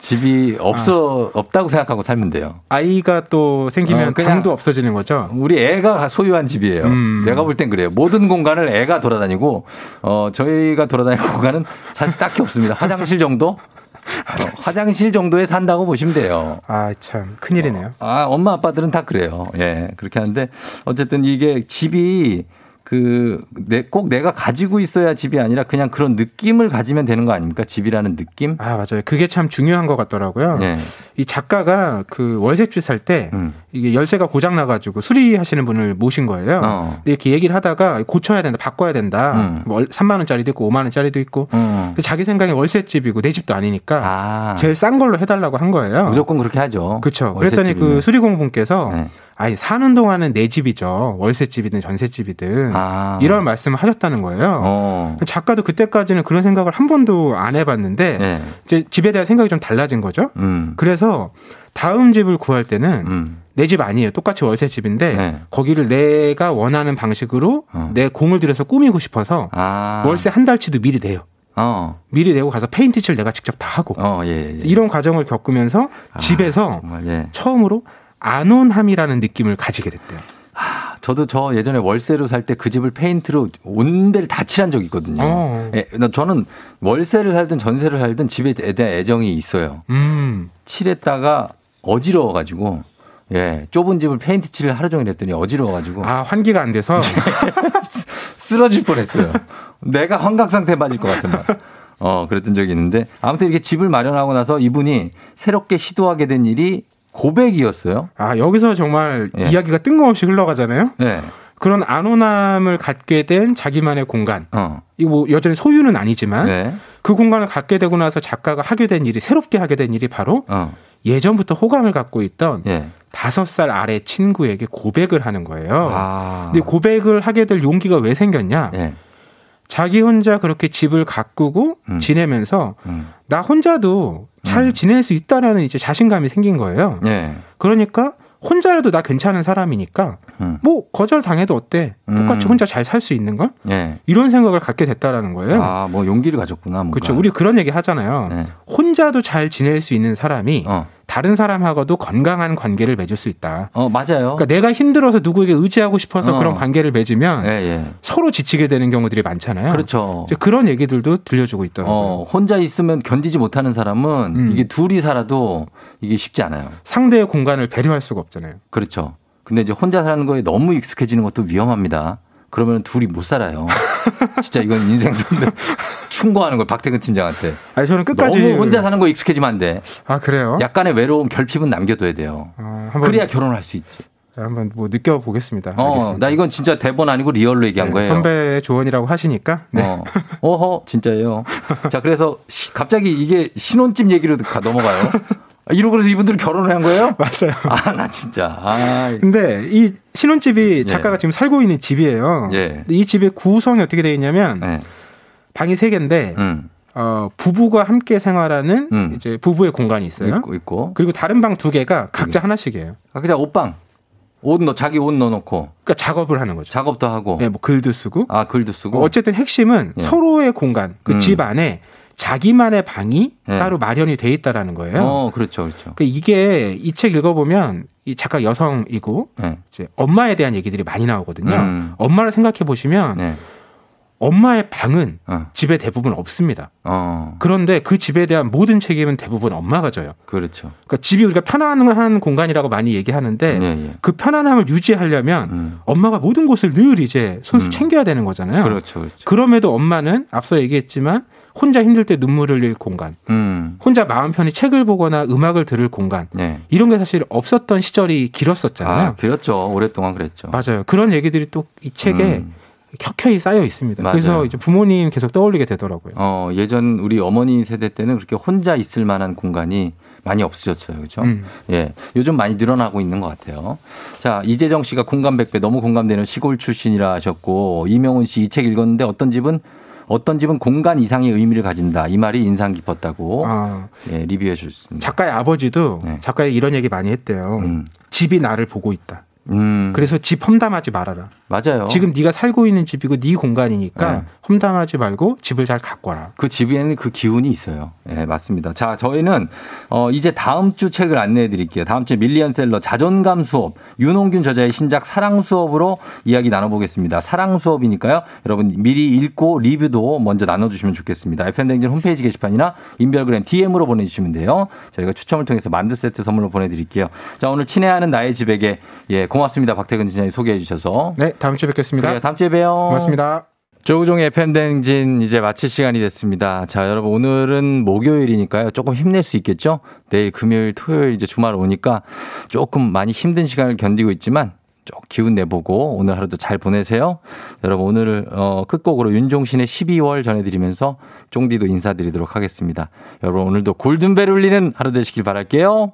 집이 없어 없다고 생각하고 살면 돼요. 아이가 또 생기면 어, 그냥- 방도 없어지는 거죠. 우리 애가 소유한 집이에요. 음. 내가 볼 땐 그래요. 모든 공간을 애가 돌아다니고 어 저희가 돌아다니는 공간은 사실 딱히 없습니다. 화장실 정도? 어, 화장실 정도에 산다고 보시면 돼요. 아 참 큰일이네요. 아, 엄마 아빠들은 다 그래요. 예. 그렇게 하는데 어쨌든 이게 집이 그, 내, 꼭 내가 가지고 있어야 집이 아니라 그냥 그런 느낌을 가지면 되는 거 아닙니까? 집이라는 느낌? 아 맞아요. 그게 참 중요한 것 같더라고요. 네. 이 작가가 그 월세집 살때 음. 이게 열쇠가 고장 나가지고 수리하시는 분을 모신 거예요. 어. 이렇게 얘기를 하다가 고쳐야 된다, 바꿔야 된다. 음. 월 3만 원짜리도 있고 5만 원짜리도 있고. 어. 근데 자기 생각에 월세집이고 내 집도 아니니까 아. 제일 싼 걸로 해달라고 한 거예요. 무조건 그렇게 하죠. 그렇죠. 그랬더니 월세집이면. 그 수리공분께서 네. 아니 사는 동안은 내 집이죠. 월세집이든 전세집이든 아. 이런 말씀을 하셨다는 거예요. 어. 작가도 그때까지는 그런 생각을 한 번도 안 해봤는데 네. 이제 집에 대한 생각이 좀 달라진 거죠. 음. 그래서 다음 집을 구할 때는 음. 내집 아니에요. 똑같이 월세 집인데 네. 거기를 내가 원하는 방식으로 어. 내 공을 들여서 꾸미고 싶어서 아. 월세 한 달치도 미리 내요. 어. 미리 내고 가서 페인트 칠 내가 직접 다 하고 어, 예, 예. 이런 과정을 겪으면서 집에서 정말, 예. 처음으로 안온함이라는 느낌을 가지게 됐대요. 저도 저 예전에 월세로 살 때 그 집을 페인트로 온 데를 다 칠한 적이 있거든요. 어. 예, 나 저는 월세를 살든 전세를 살든 집에 대한 애정이 있어요. 음. 칠했다가 어지러워가지고 예 좁은 집을 페인트 칠을 하루 종일 했더니 어지러워가지고 아 환기가 안 돼서 쓰러질 뻔 했어요. 내가 환각 상태에 빠질 것 같은 말. 어 그랬던 적이 있는데 아무튼 이렇게 집을 마련하고 나서 이분이 새롭게 시도하게 된 일이 고백이었어요. 아 여기서 정말 예. 이야기가 뜬금없이 흘러가잖아요. 네. 그런 안온함을 갖게 된 자기만의 공간. 어. 이거 뭐 여전히 소유는 아니지만 네. 그 공간을 갖게 되고 나서 작가가 하게 된 일이 새롭게 하게 된 일이 바로 어. 예전부터 호감을 갖고 있던 예. 다섯 살 아래 친구에게 고백을 하는 거예요. 아. 근데 고백을 하게 될 용기가 왜 생겼냐? 예. 자기 혼자 그렇게 집을 가꾸고 음. 지내면서 음. 나 혼자도 잘 지낼 수 있다라는 이제 자신감이 생긴 거예요. 예. 그러니까 혼자라도 나 괜찮은 사람이니까 음. 뭐 거절 당해도 어때? 똑같이 음. 혼자 잘 살 수 있는 걸? 예. 이런 생각을 갖게 됐다라는 거예요. 아, 뭐 용기를 가졌구나. 뭔가. 그렇죠. 우리 그런 얘기 하잖아요. 네. 혼자도 잘 지낼 수 있는 사람이 어. 다른 사람하고도 건강한 관계를 맺을 수 있다. 어, 맞아요. 그러니까 내가 힘들어서 누구에게 의지하고 싶어서 어. 그런 관계를 맺으면 예, 예. 서로 지치게 되는 경우들이 많잖아요. 그렇죠. 그런 얘기들도 들려주고 있더라고요. 어, 혼자 있으면 견디지 못하는 사람은 음. 이게 둘이 살아도 이게 쉽지 않아요. 상대의 공간을 배려할 수가 없잖아요. 그렇죠. 근데 이제 혼자 사는 거에 너무 익숙해지는 것도 위험합니다. 그러면 둘이 못 살아요. 진짜 이건 인생 선배 충고하는 걸 박태근 팀장한테. 아니 저는 끝까지 너무 혼자 사는 거 익숙해지면 안 돼. 아 그래요? 약간의 외로움, 결핍은 남겨둬야 돼요. 어, 한번 그래야 결혼할 수 있지. 한번 뭐 느껴보겠습니다. 어, 알겠습니다. 나 이건 진짜 대본 아니고 리얼로 얘기한 네, 거예요. 선배의 조언이라고 하시니까 네. 어. 어허, 진짜예요. 자, 그래서 시- 갑자기 이게 신혼집 얘기로 가- 넘어가요. 아, 이러고 그래서 이분들은 결혼을 한 거예요? 맞아요. 아, 나 진짜. 아, 근데 이 신혼집이 작가가 지금 살고 있는 집이에요. 예. 이 집의 구성이 어떻게 되어 있냐면 네. 방이 세 개인데 음. 어, 부부가 함께 생활하는 음. 이제 부부의 공간이 있어요. 있고, 있고. 그리고 다른 방 두 개가 각자 하나씩이에요. 아, 그냥 옷방. 옷 넣, 자기 옷 넣어놓고. 그러니까 작업을 하는 거죠. 작업도 하고. 네, 뭐 글도 쓰고. 아, 글도 쓰고. 어쨌든 핵심은 예. 서로의 공간, 그 음. 집 안에 자기만의 방이 예. 따로 마련이 돼 있다라는 거예요. 어, 그렇죠, 그렇죠. 그 이게 이 책 읽어보면 이 작가 여성이고 네. 이제 엄마에 대한 얘기들이 많이 나오거든요. 음. 엄마를 생각해 보시면 네. 엄마의 방은 어. 집에 대부분 없습니다. 어, 그런데 그 집에 대한 모든 책임은 대부분 엄마가 져요. 그렇죠. 그러니까 집이 우리가 편안한 공간이라고 많이 얘기하는데 예, 예. 그 편안함을 유지하려면 음. 엄마가 모든 곳을 늘 이제 손수 음. 챙겨야 되는 거잖아요. 그렇죠, 그렇죠. 그럼에도 엄마는 앞서 얘기했지만 혼자 힘들 때 눈물을 흘릴 공간, 음. 혼자 마음 편히 책을 보거나 음악을 들을 공간 네. 이런 게 사실 없었던 시절이 길었었잖아요. 아, 그렇죠. 오랫동안 그랬죠. 맞아요. 그런 얘기들이 또 이 책에 음. 켜켜이 쌓여 있습니다. 맞아요. 그래서 이제 부모님 계속 떠올리게 되더라고요. 어, 예전 우리 어머니 세대 때는 그렇게 혼자 있을 만한 공간이 많이 없으셨어요. 그죠? 음. 예. 요즘 많이 늘어나고 있는 것 같아요. 자, 이재정 씨가 공감 100배 너무 공감되는 시골 출신이라 하셨고, 이명훈 씨 이 책 읽었는데 어떤 집은 어떤 집은 공간 이상의 의미를 가진다. 이 말이 인상 깊었다고 아, 예, 리뷰해 주셨습니다. 작가의 아버지도 네. 작가의 이런 얘기 많이 했대요. 음. 집이 나를 보고 있다. 음. 그래서 집 험담하지 말아라. 맞아요. 지금 네가 살고 있는 집이고 네 공간이니까 네. 험담하지 말고 집을 잘 가꿔라. 그 집에는 그 기운이 있어요. 예, 맞습니다. 자, 저희는 어 이제 다음 주 책을 안내해 드릴게요. 다음 주에 밀리언셀러 자존감 수업 윤홍균 저자의 신작 사랑 수업으로 이야기 나눠 보겠습니다. 사랑 수업이니까요. 여러분 미리 읽고 리뷰도 먼저 나눠 주시면 좋겠습니다. FM댕진 홈페이지 게시판이나 인별그램 DM으로 보내 주시면 돼요. 저희가 추첨을 통해서 만두 세트 선물로 보내 드릴게요. 자, 오늘 친애하는 나의 집에게 예, 고맙습니다. 박태근 지장이 소개해 주셔서. 네, 다음 주에 뵙겠습니다. 그래요. 다음 주에 봬요. 고맙습니다. 조우종의 팬댕진 이제 마칠 시간이 됐습니다. 자, 여러분 오늘은 목요일이니까요. 조금 힘낼 수 있겠죠? 내일 금요일, 토요일 이제 주말 오니까 조금 많이 힘든 시간을 견디고 있지만 좀 기운 내보고 오늘 하루도 잘 보내세요. 여러분 오늘 어 끝곡으로 윤종신의 12월 전해드리면서 쫑디도 인사드리도록 하겠습니다. 여러분 오늘도 골든벨 울리는 하루 되시길 바랄게요.